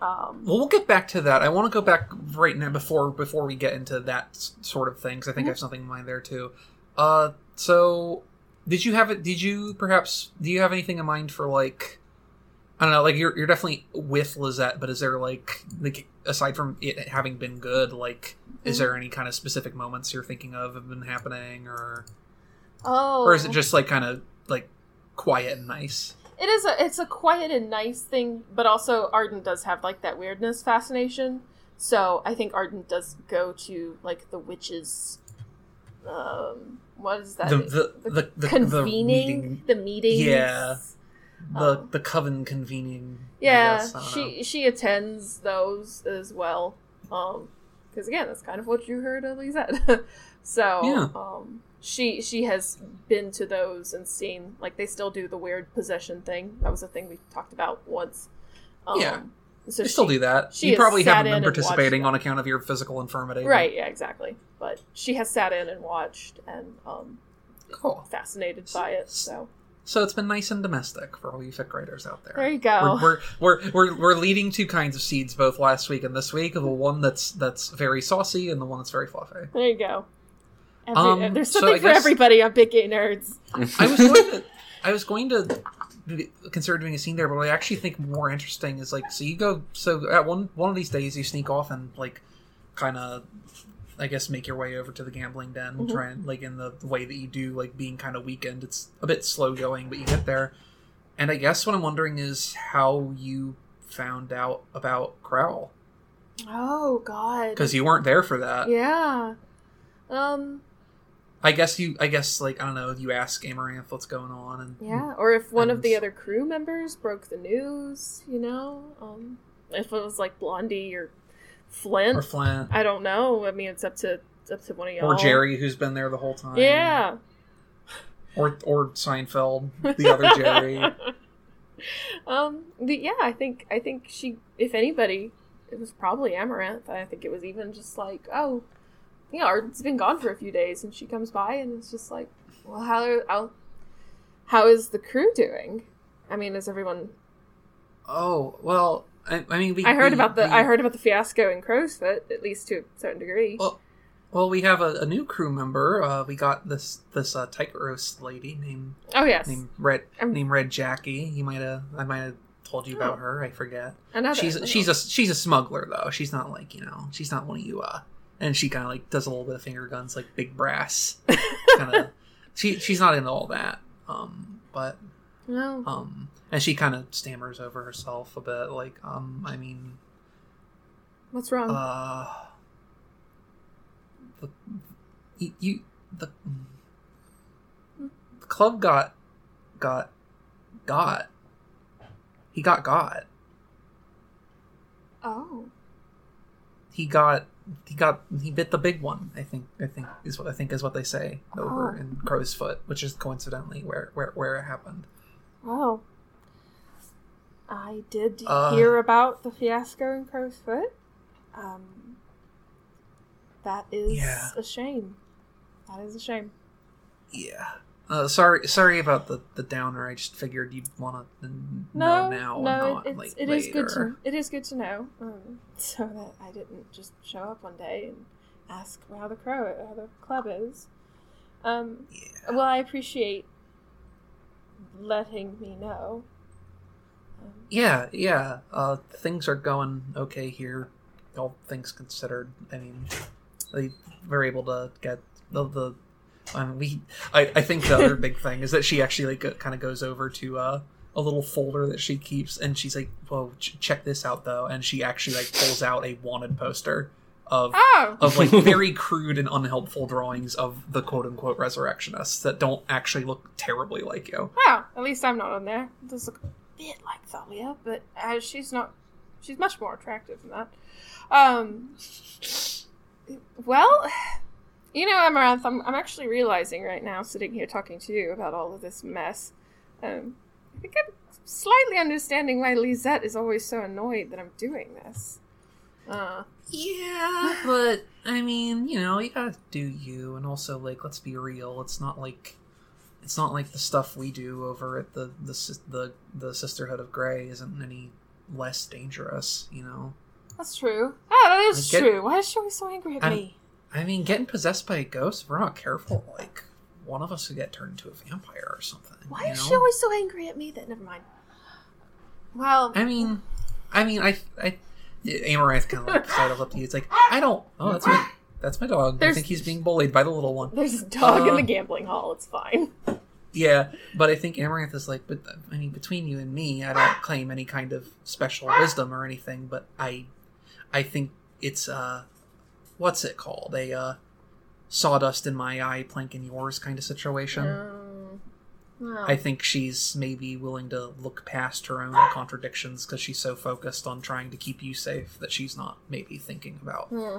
um, Well, we'll get back to that. I want to go back right now before before we get into that sort of thing. 'cause I think I have something in mind there too. Uh, so did you have it? Did you perhaps do you have anything in mind for like? I don't know. Like you're you're definitely with Lizette, but is there like like aside from it having been good, like is there any kind of specific moments you're thinking of have been happening, or oh or is it just like kind of like quiet and nice? It is a it's a quiet and nice thing but also arden does have like that weirdness fascination so i think arden does go to like the witches um what is that The the the, the, the convening meeting- the meetings Yeah. the Um, the coven convening. I yeah guess, I don't know. she she attends those as well um because again that's kind of what you heard of said. *laughs* so Yeah. um she she has been to those and seen like they still do the weird possession thing that was a thing we talked about once um, Yeah. so They still she- do that. she You probably haven't been participating on account of your physical infirmity. right yeah exactly but she has sat in and watched and um Cool. fascinated by it so So it's been nice and domestic for all you fic writers out there. there you go We're, we're, we're, we're, we're leading two kinds of seeds both last week and this week. The one that's that's very saucy and the one that's very fluffy. there you go Every, Um, there's something I for guess- everybody on big gay nerds I was going to *laughs* I was going to consider doing a scene there, but what I actually think more interesting is like so you go so at one one of these days you sneak off and like kind of I guess make your way over to the gambling den, Mhm. try and like in the way that you do, like being kind of weakened. It's a bit slow going, but you get there. And I guess what I'm wondering is how you found out about Crowl oh god because you weren't there for that. Yeah. Um. I guess you. I guess like I don't know. You ask Amaranth what's going on, and Yeah. Or if one of the other crew members broke the news, you know, um, if it was like Blondie or Flint, or Flint I don't know. I mean, it's up to it's up to one of y'all. or Jerry, who's been there the whole time. Yeah. or or Seinfeld, the other *laughs* Jerry. um. The, yeah. I think I think she, if anybody, it was probably Amaranth. I think it was even just like, oh, you know, Arden's been gone for a few days, and she comes by, and it's just like, well, how how how is the crew doing? I mean, is everyone Oh well, I, I mean, we. I heard we- about the we- I heard about the fiasco in Crowsfoot, at least to a certain degree. Well, Well, we have a, a new crew member. Uh, we got this this uh, Tycheros lady named oh yes, named Red Um, named Red Jackie. You might have I might have told you Oh. about her. I forget. another. She's she's a she's a smuggler though. She's not like you know she's not one of you. Uh, and she kind of like does a little bit of finger guns like big brass. *laughs* kind of. She she's not into all that. Um, but no. um, and she kind of stammers over herself a bit. Like um, I mean, What's wrong? uh, the you, you the, the club got got got he got got oh, he got he got he bit the big one i think i think is what i think is what they say over Oh. in crow's foot which is coincidentally where where where it happened oh. I did Uh, hear about the fiasco in Crow's Foot. Um, that is Yeah. a shame. That is a shame. yeah uh, sorry sorry about the the downer i just figured you'd want to know No, now and not it's, it is good to later. it is good to know, um, *laughs* so that I didn't just show up one day and ask how the crow how the club is. Um, yeah well, I appreciate letting me know. Um, yeah yeah uh things are going okay here all things considered i mean they were able to get the the I we I, I think the other big thing is that she actually like kind of goes over to uh a little folder that she keeps and she's like whoa ch- check this out though and she actually like pulls out a wanted poster of oh, of like *laughs* very crude and unhelpful drawings of the quote unquote resurrectionists that don't actually look terribly like you wow! At least I'm not on there. It does look a bit like Thalia, but uh, she's not. She's much more attractive than that. Um. Well, you know, Amaranth, I'm, I'm actually realizing right now, sitting here talking to you about all of this mess, um, I think I'm slightly understanding why Lizette is always so annoyed that I'm doing this. Uh, Yeah, but I mean, you know, you gotta do you, and also like, let's be real. It's not like, it's not like the stuff we do over at the the the the Sisterhood of Grey isn't any less dangerous. You know, that's true. Ah, that is get- true. Why is she always so angry at I'm- me? I mean, getting possessed by a ghost, if we're not careful, like one of us could get turned into a vampire or something. Why is know? she always so angry at me? That never mind. Well, I mean, I mean, I, I, Amaranth kind of like *laughs* sidles up to you. It's like, I don't. Oh, that's my, that's my dog. I think he's being bullied by the little one. there's a dog in Uh, the gambling hall. It's fine. Yeah, but I think Amaranth is like, but I mean, between you and me, I don't claim any kind of special wisdom or anything. But I, I think it's uh, what's it called? A uh, sawdust in my eye, plank in yours kind of situation. I think she's maybe willing to look past her own contradictions because she's so focused on trying to keep you safe that she's not maybe thinking about hmm,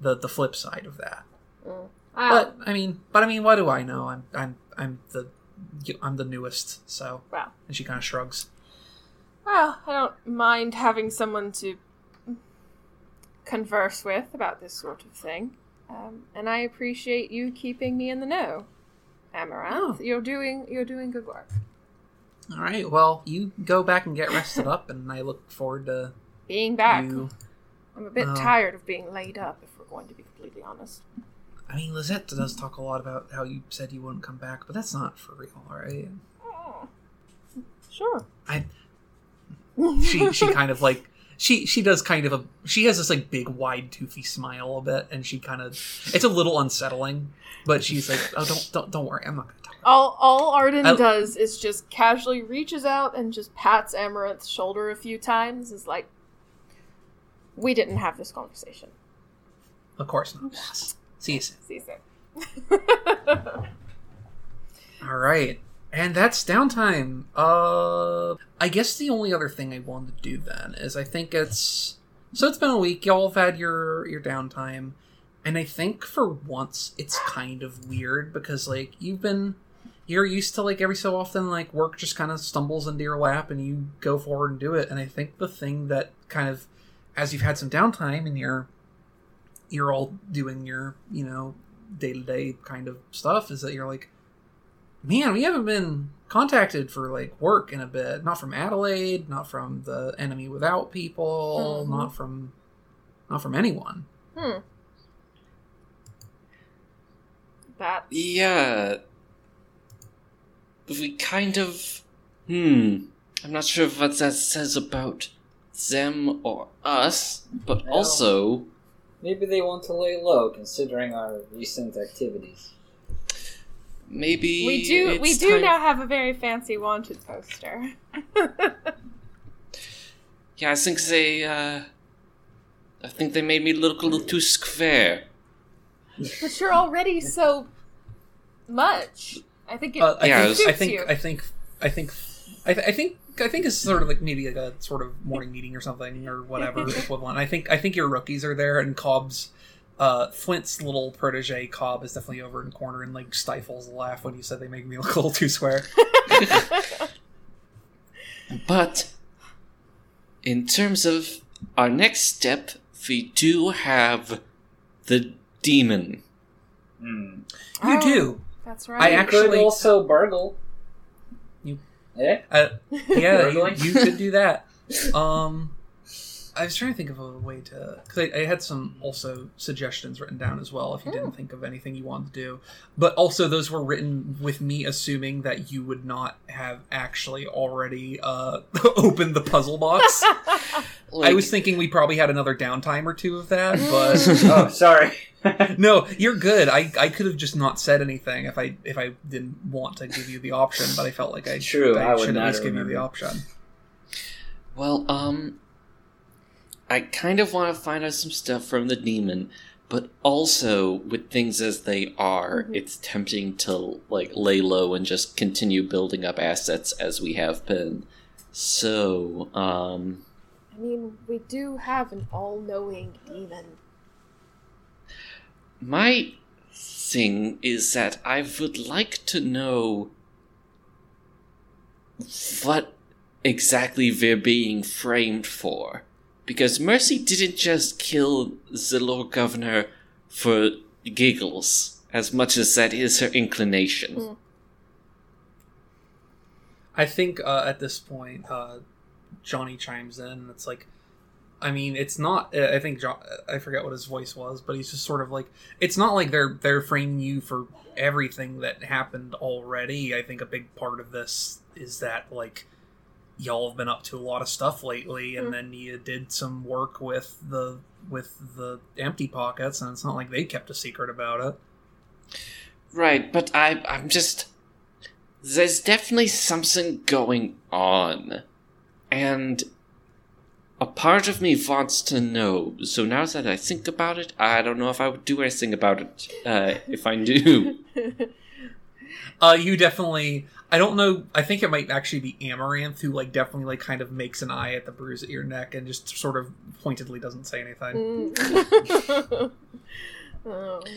the the flip side of that. hmm. But I mean, but I mean, what do I know? I'm I'm I'm the I'm the newest, so. Wow. And she kind of shrugs. Well, I don't mind having someone to converse with about this sort of thing. Um, and I appreciate you keeping me in the know, Amaranth. Oh. You're doing you're doing good work. All right. Well, you go back and get rested up, and I look forward to Being back, you. I'm a bit uh, tired of being laid up. If we're going to be completely honest. I mean, Lizette does talk a lot about how you said you wouldn't come back, but that's not for real, right? Oh. Sure. I she she kind of like she she does kind of a she has this like big wide toothy smile a bit and she kind of it's a little unsettling but she's like oh don't don't don't worry i'm not gonna talk All all Arden I- does is just casually reaches out and just pats Amaranth's shoulder a few times. Is like, we didn't have this conversation. of course not see you soon See you soon. *laughs* all right and that's downtime. Uh i guess the only other thing i wanted to do then is i think it's so it's been a week y'all have had your your downtime. And i think for once it's kind of weird because like you've been you're used to like every so often like work just kind of stumbles into your lap and you go forward and do it. And i think the thing that kind of as you've had some downtime and you're you're all doing your you know day-to-day kind of stuff is that you're like man we haven't been contacted for like work in a bit not from adelaide not from the enemy without people Mhm. not from not from anyone hmm. That Yeah. We kind of. Hmm. I'm not sure what that says about them or us, but Well- also. Maybe they want to lay low, considering our recent activities. Maybe. we do. We do time- now have a very fancy wanted poster. *laughs* Yeah, I think they. uh... I think they made me look a little too square. but you're already so much. I think it, Uh, I, Yeah, think, I think you. I think I think I, th- I think I think it's sort of like maybe like a sort of morning meeting or something or whatever *laughs* equivalent. I think I think your rookies are there and Cobb's uh, Flint's little protege Cobb is definitely over in the corner and like stifles a laugh when you said they make me look a little too square. *laughs* But in terms of our next step, we do have the demon. Hmm. You Oh, do. That's I right. You could actually- also burgle. You- Eh? Uh, yeah, you, you could do that. Um, I was trying to think of a way to because I, I had some also suggestions written down as well. If you didn't think of anything you wanted to do, but also those were written with me assuming that you would not have actually already uh, *laughs* opened the puzzle box. *laughs* I was thinking we probably had another downtime or two of that, but *laughs* oh, sorry. no, you're good. I, I could have just not said anything if I if I didn't want to give you the option, but I felt like I True, I, I would should at not least give you the option. Well, um, I kind of want to find out some stuff from the demon, but also with things as they are, Mhm. it's tempting to like lay low and just continue building up assets as we have been. So, um, I mean, we do have an all-knowing demon. my thing is that I would like to know what exactly they're being framed for. Because Mercy didn't just kill the Lord Governor for giggles, as much as that is her inclination. Mm. I think uh, at this point, uh, Johnny chimes in. It's like, I mean, it's not. uh, I think John. I forget what his voice was, but he's just sort of like, it's not like they're they're framing you for everything that happened already. I think a big part of this is that like y'all have been up to a lot of stuff lately, and Mm. then you did some work with the with the empty pockets, and it's not like they kept a secret about it. Right, but I, I'm just. There's definitely something going on. And a part of me wants to know. So now that I think about it, I don't know if I would do anything about it uh, if I knew. *laughs* Uh, you definitely. I don't know. I think it might actually be Amaranth who like definitely like kind of makes an eye at the bruise at your neck and just sort of pointedly doesn't say anything. Mm. oh. *laughs*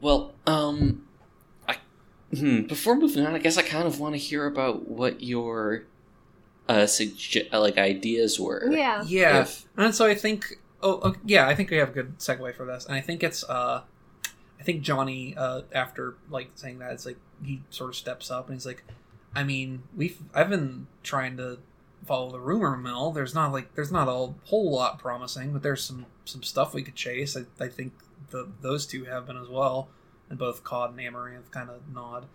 Well, um, I hmm, before moving on, I guess I kind of want to hear about what your uh, sugge- uh, like ideas were. Yeah. Yeah, If- and so I think. Oh, oh, yeah. I think we have a good segue for this, and I think it's. uh I think Johnny, uh after like saying that, it's like he sort of steps up and he's like, I mean, we've I've been trying to follow the rumor mill. There's not like there's not a whole lot promising, but there's some some stuff we could chase. I, I think the those two have been as well, and both Cobb and Amaranth kind of nod.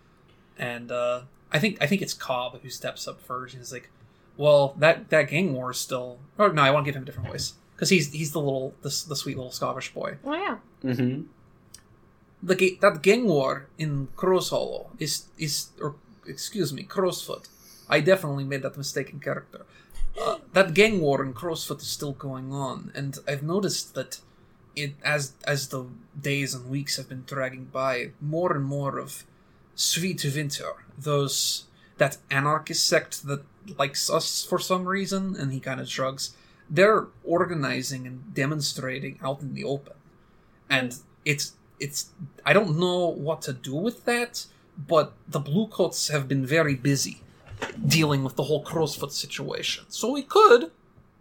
And uh, I think I think it's Cobb who steps up first. And he's like, "Well, that that gang war is still." Or no, I want to give him a different voice because he's he's the little the, the sweet little Scottish boy. Oh yeah. Mm-hmm. The ga- that gang war in Crow's Hollow is is or excuse me, Crow's Foot. I definitely made that mistake in character. Uh, that gang war in Crow's Foot is still going on, and I've noticed that it as as the days and weeks have been dragging by, more and more of Sweet Winter, those that anarchist sect that likes us for some reason, and he kind of shrugs. They're organizing and demonstrating out in the open, and it's it's I don't know what to do with that, but the Bluecoats have been very busy dealing with the whole Crowsfoot situation. So we could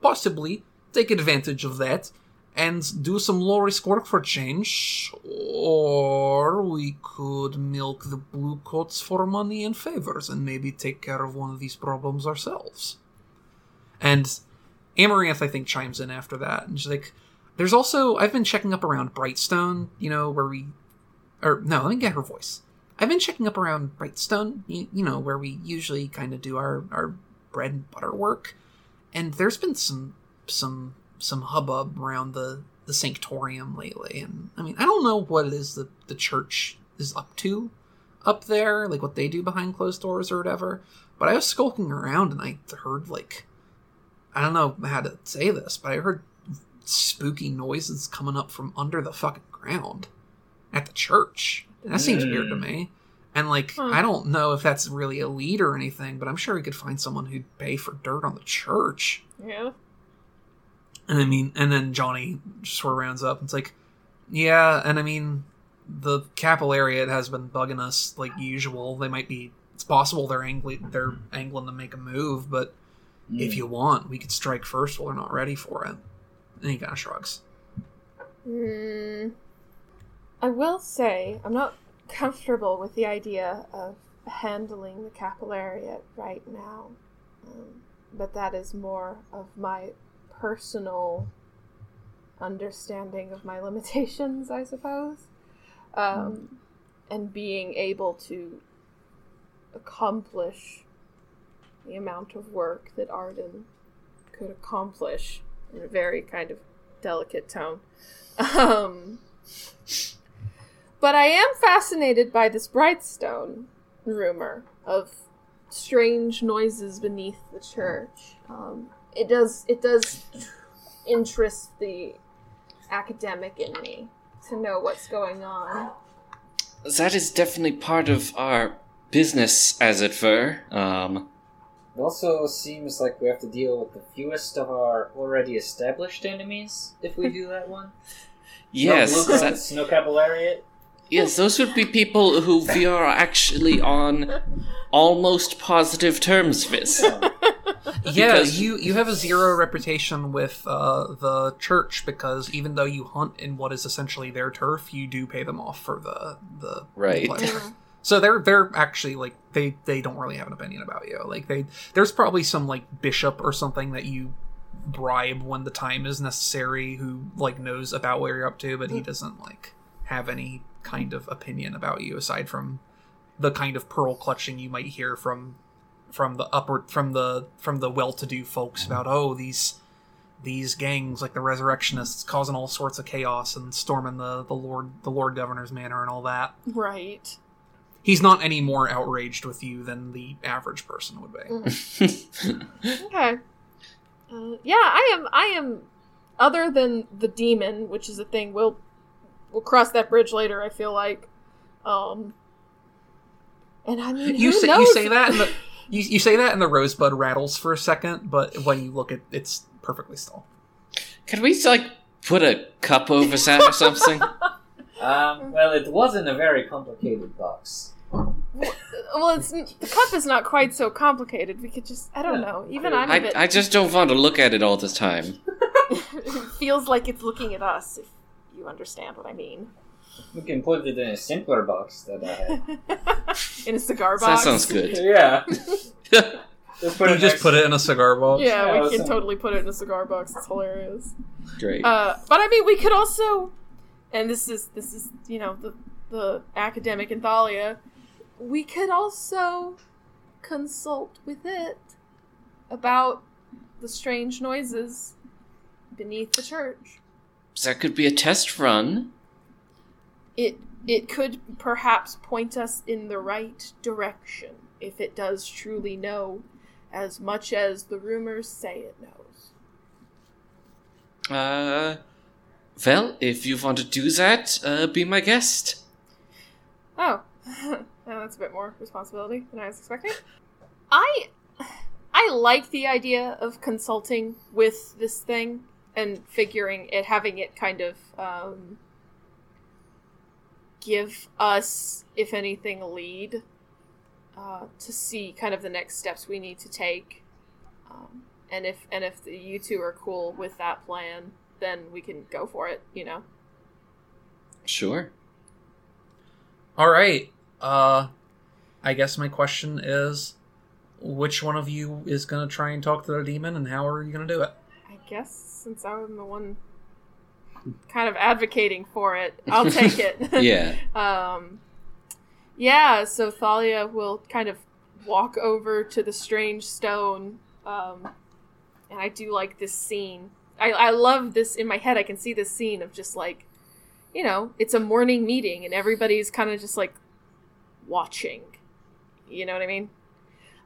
possibly take advantage of that and do some low risk work for change, or we could milk the Bluecoats for money and favors and maybe take care of one of these problems ourselves. And Amaranth, I think, chimes in after that, and she's like, "There's also I've been checking up around Brightstone, you know, where we, or no, let me get her voice. I've been checking up around Brightstone, you, you know, where we usually kind of do our our bread and butter work, and there's been some some some hubbub around the the sanctorium lately, and I mean, I don't know what it is that the church is up to up there, like what they do behind closed doors or whatever. But I was skulking around and I heard like I don't know how to say this, but I heard spooky noises coming up from under the fucking ground at the church. And that seems weird to me. And like, Huh. I don't know if that's really a lead or anything, but I'm sure we could find someone who'd pay for dirt on the church. Yeah. And I mean, and then Johnny just sort of rounds up and it's like, yeah, and I mean, the capillary has been bugging us like usual. They might be. It's possible they're angling. They're angling to make a move, but if you want, we could strike first while they're not ready for it. And he kind of shrugs. Hmm. I will say I'm not comfortable with the idea of handling the capillariate right now, um, but that is more of my personal understanding of my *laughs* limitations, I suppose, um, and being able to accomplish the amount of work that Arden could accomplish in a very kind of delicate tone. *laughs* Um, but I am fascinated by this Brightstone rumor of strange noises beneath the church. Um, it does it does interest the academic in me to know what's going on. That is definitely part of our business, as it were. Um, It also seems like we have to deal with the fewest of our already established enemies if we do that one. *laughs* yes, no blue that- coats, no capillariate. Yes, those would be people who we are actually on almost positive terms with. Yeah, *laughs* Because- you you have a zero reputation with uh, the church because even though you hunt in what is essentially their turf, you do pay them off for the the Right. pleasure. So they're they're actually like they they don't really have an opinion about you. Like they there's probably some like bishop or something that you bribe when the time is necessary who like knows about what you're up to, but he doesn't like have any kind of opinion about you aside from the kind of pearl clutching you might hear from from the upward from the from the well-to-do folks about oh these these gangs like the resurrectionists causing all sorts of chaos and storming the the lord the lord governor's manor and all that Right. he's not any more outraged with you than the average person would be Okay. Uh, yeah, I am. I am. Other than the demon, which is a thing, we'll we'll cross that bridge later. I feel like. Um. And I mean, you who say knows? you say that and the *laughs* you, you say that and the rosebud rattles for a second but when you look at it's perfectly still Can we like put a cup over that or something? *laughs* Um, well, it wasn't a very complicated box. Well, it's the cup is not quite so complicated. We could just. I don't know. Even I'm a I, bit. I just don't want to look at it all the time. *laughs* it feels like it's looking at us. If you understand what I mean. We can put it in a simpler box that I had. *laughs* In a cigar box. That sounds good. *laughs* yeah. *laughs* Just put you it just next- put it in a cigar box Yeah, Yeah, we listen. can totally put it in a cigar box. It's hilarious. Great. Uh, but I mean, we could also, and this is this is you know the the academic in Thalia, we could also consult with it about the strange noises beneath the church. That could be a test run. It it could perhaps point us in the right direction if it does truly know as much as the rumors say it knows. Uh, well, if you want to do that, uh, be my guest. Oh, *laughs* oh, that's a bit more responsibility than I was expecting. I I like the idea of consulting with this thing and figuring it, having it kind of um, give us, if anything, a lead uh, to see kind of the next steps we need to take. Um, and if and if the, you two are cool with that plan, then we can go for it. You know. Sure. all right uh i guess my question is which one of you is going to try and talk to the demon and how are you going to do it I guess since I'm the one kind of advocating for it, I'll *laughs* take it. Yeah. *laughs* um, yeah. So Thalia will kind of walk over to the strange stone, um, and I do like this scene. I I love this in my head. I can see this scene of just like, you know, it's a morning meeting and everybody's kind of just like watching. You know what I mean?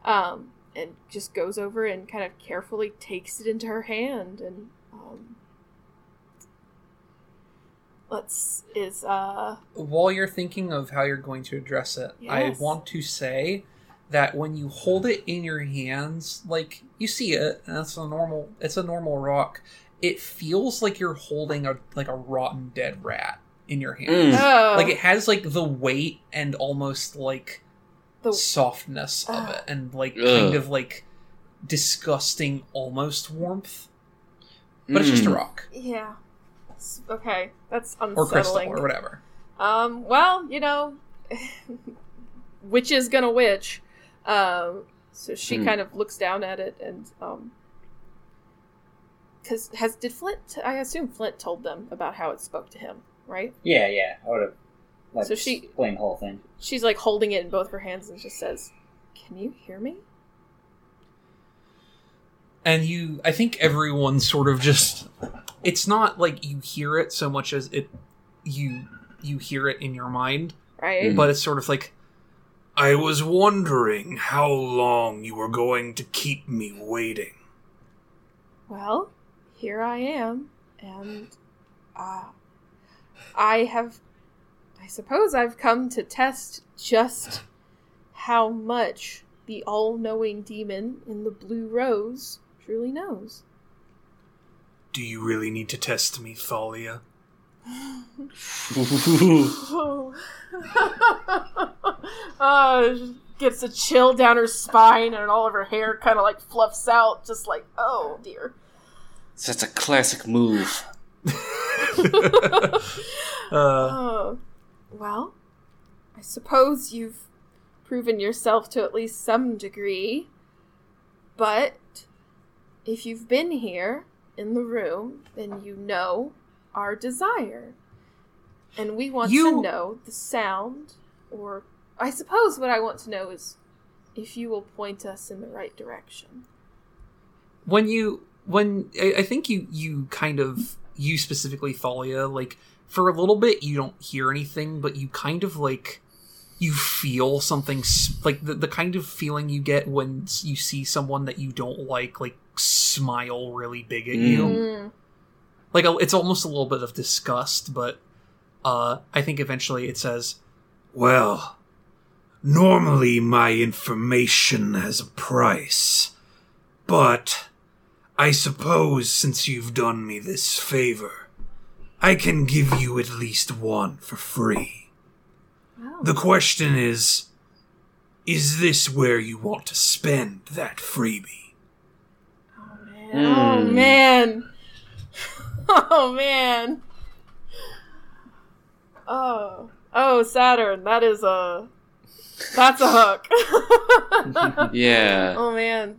Um, and just goes over and kind of carefully takes it into her hand and um, let's is uh while you're thinking of how you're going to address it, I want to say that when you hold it in your hands, like you see it, and it's a normal it's a normal rock. It feels like you're holding a like a rotten dead rat in your hand. Mm. oh, Like it has like the weight and almost like the softness of it and like Ugh. kind of like disgusting almost warmth. But it's just a Mm. rock. yeah S- okay that's unsettling Or crystal or whatever. um well you know *laughs* witch is gonna witch um so she Hmm. kind of looks down at it and um because has did flint i assume flint told them about how it spoke to him right Yeah, yeah. I would have. Like, So she- explained the whole thing. she's like holding it in both her hands and just says can you hear me and you i think everyone sort of just it's not like you hear it so much as it you you hear it in your mind right Mm. but it's sort of like i was wondering how long you were going to keep me waiting Well, here I am, and uh, I have. I suppose I've come to test just how much the all knowing demon in the blue rose truly knows. do you really need to test me thalia *laughs* uh, gets a chill down her spine and all of her hair kind of like fluffs out, just like, oh dear. That's a classic move. *laughs* *laughs* uh, Oh, well, I suppose you've proven yourself to at least some degree. But if you've been here in the room, then you know our desire. And we want You- to know the sound, or I suppose what I want to know is if you will point us in the right direction. when you when I, I think you you kind of you specifically Thalia like for a little bit you don't hear anything but you kind of like you feel something s- like the, the kind of feeling you get when you see someone that you don't like like smile really big at you Mm. like it's almost a little bit of disgust but uh i think eventually it says Well, normally my information has a price. But I suppose since you've done me this favor, I can give you at least one for free. Wow. The question is Is this where you want to spend that freebie? Oh Hmm. man. *laughs* Oh man. Oh. Oh, Saturn, that is a That's a hook. *laughs* Yeah. oh man.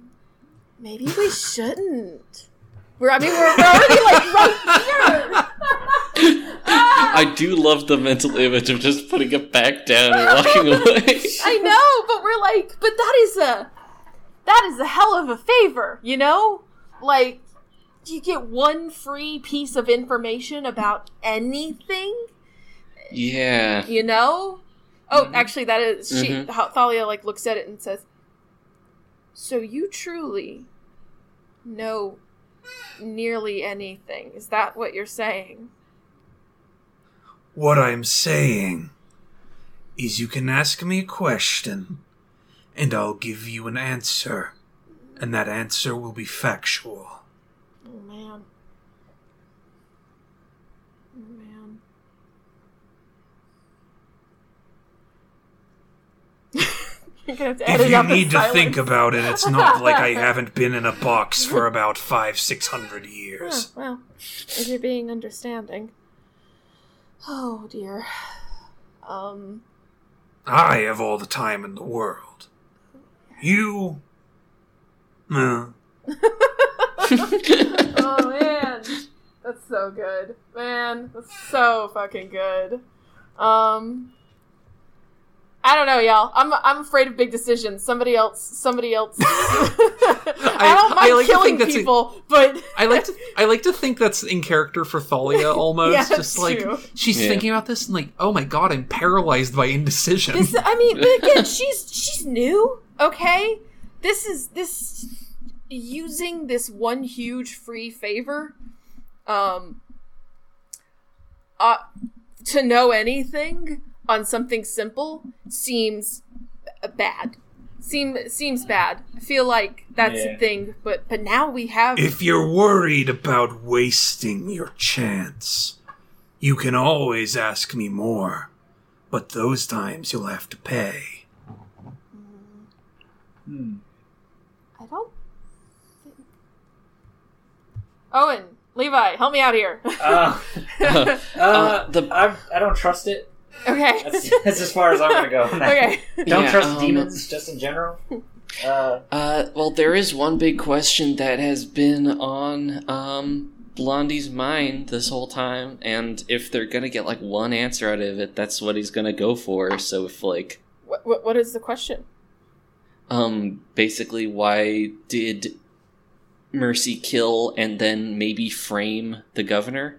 Maybe we shouldn't. We're I mean we're, we're already like right here. I do love the mental image of just putting it back down and walking away. I know, but we're like, but that is a that is a hell of a favor, you know? Like you get one free piece of information about anything, Yeah. you know? Oh, actually that is she Mhm. how Thalia like looks at it and says, "So you truly know nearly anything. Is that what you're saying?" What I'm saying is you can ask me a question, and I'll give you an answer, and that answer will be factual. Oh man. Oh man. You're gonna have to edit *laughs* If you need to think about it, it's not *laughs* like I haven't been in a box for about five, six hundred years. well, if you're being understanding. Oh dear. Um. I have all the time in the world. You. Uh, *laughs* Oh man, that's so good, man. That's so fucking good. Um. I don't know, y'all. I'm I'm afraid of big decisions. Somebody else. Somebody else. *laughs* I, don't I mind like killing think that's a- people, but I like to I like to think that's in character for Thalia *laughs* almost. Yeah, just like true. she's Yeah. thinking about this and like, oh my god, I'm paralyzed by indecision. This, I mean, but again, *laughs* she's she's new. Okay, this is this using this one huge free favor, um, uh, to know anything on something simple seems bad. Seem seems bad. I feel like that's Yeah. a thing, but but now we have. if you're worried about wasting your chance, you can always ask me more, but those times you'll have to pay. Hmm. I don't. Think... Owen, Levi, help me out here. Uh, *laughs* *laughs* uh, Uh, the- I'm, I don't trust it. Okay. That's, that's as far as I'm gonna go. *laughs* okay. Don't Yeah, trust um, demons, just in general. *laughs* Uh, Uh, well, there is one big question that has been on um, Blondie's mind this whole time, and if they're gonna get like one answer out of it, that's what he's gonna go for. So if like, What, what, what is the question? um, basically, why did Mercy kill and then maybe frame the governor?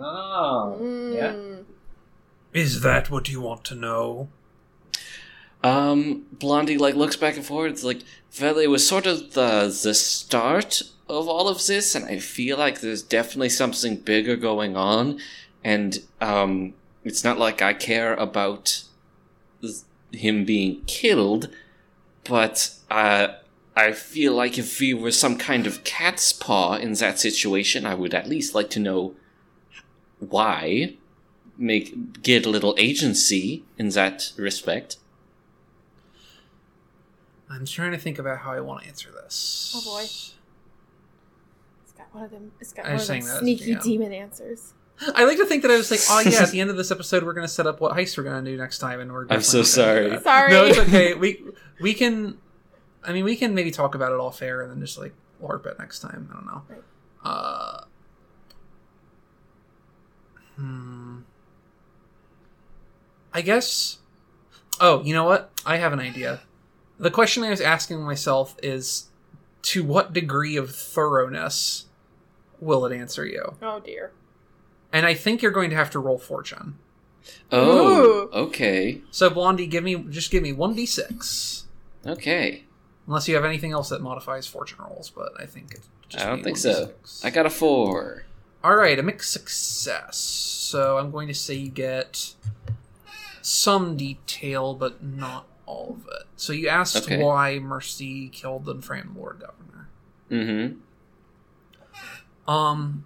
oh, yeah. Is that what you want to know? Um, Blondie like looks back and forth. It's like, well, it was sort of the the start of all of this, and I feel like there's definitely something bigger going on. And um, it's not like I care about th- him being killed, but uh, I feel like if we were some kind of cat's paw in that situation, I would at least like to know why. Make get a little agency in that respect. I'm trying to think about how I want to answer this. Oh, boy. It's got one of them. It's got I one of them saying that as sneaky demon answers. I like to think that I was like, oh yeah, at the end of this episode, we're gonna set up what heist we're gonna do next time, and we're. I'm so definitely not gonna do sorry. Sorry. No, it's okay. We we can. I mean, we can maybe talk about it all fair, and then just like LARP it next time. I don't know. Right. Uh. Hmm. I guess. Oh, you know what? I have an idea. The question I was asking myself is, to what degree of thoroughness will it answer you? Oh dear. And I think you're going to have to roll fortune. Oh, Ooh. okay. So Blondie, give me just give me one d six. Okay. Unless you have anything else that modifies fortune rolls, but I think it's just I don't think so. I got a four. All right, a mixed success. So I'm going to say you get some detail, but not all of it. So you asked Okay. why Mercy killed the Fram Lord Governor. Mm-hmm. Um,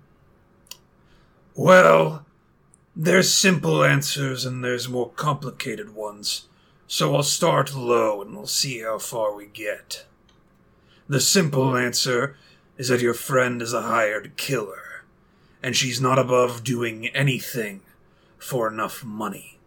Well, there's simple answers and there's more complicated ones. So I'll start low and we'll see how far we get. The simple answer is that your friend is a hired killer, and she's not above doing anything for enough money.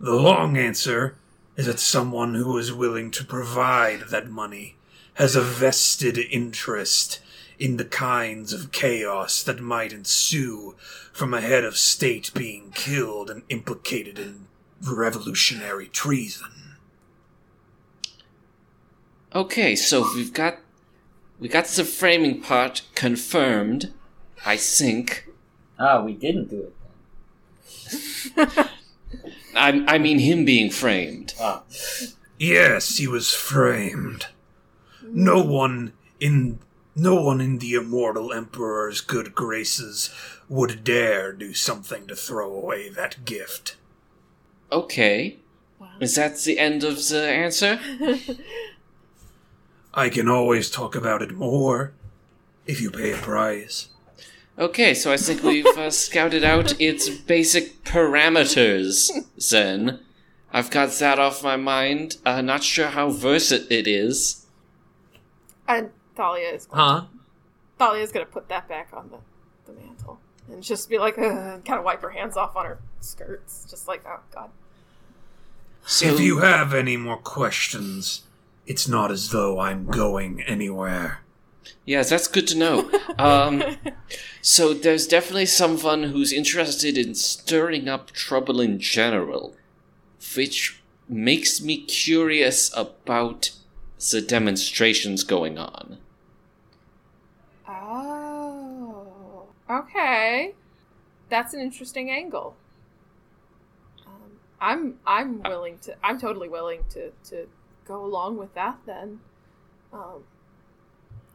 The long answer is that someone who is willing to provide that money has a vested interest in the kinds of chaos that might ensue from a head of state being killed and implicated in revolutionary treason. Okay, so we've got we got the framing part confirmed. I think. Ah, we didn't do it then. *laughs* I I mean him being framed. Ah, Yes, he was framed. No one in no one in the immortal emperor's good graces would dare do something to throw away that gift. Okay. Wow. Is that the end of the answer? *laughs* I can always talk about it more if you pay a price. Okay, so I think we've uh, scouted out its basic parameters, then. I've got that off my mind. Uh, not sure how versatile it is. And Thalia is going huh? Thalia is going to put that back on the, the mantle and just be like, *laughs* and kind of wipe her hands off on her skirts, just like, oh god. So, if you have any more questions, it's not as though I'm going anywhere. Yes, that's good to know. *laughs* Um, so there's definitely someone who's interested in stirring up trouble in general, which makes me curious about the demonstrations going on. Oh, okay. That's an interesting angle. Um, I'm I'm willing to. I'm totally willing to to go along with that. Then, um,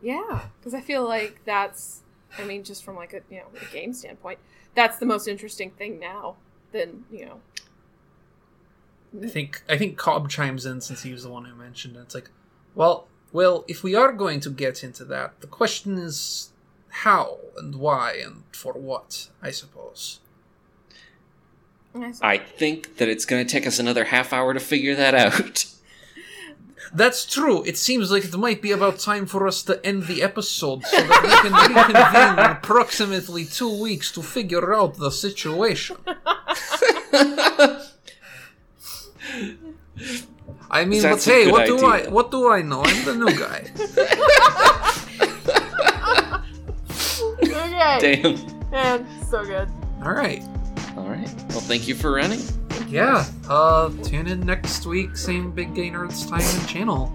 yeah, because I feel like that's. I mean, just from like a you know a game standpoint, that's the most interesting thing now. Than you know. I think I think Cobb chimes in since he was the one who mentioned it. It's like, well, well, if we are going to get into that, the question is how and why and for what, I suppose. I think that it's going to take us another half hour to figure that *laughs* out. That's true. It seems like it might be about time for us to end the episode so that we can *laughs* reconvene in approximately two weeks to figure out the situation. I mean, That's but hey, good what do I what do I know? I'm the new guy. *laughs* okay. Damn. Man, so good. All right. All right. Well, thank you for running. Yeah. Uh, tune in next week. Same Big Gay Nerds time and channel.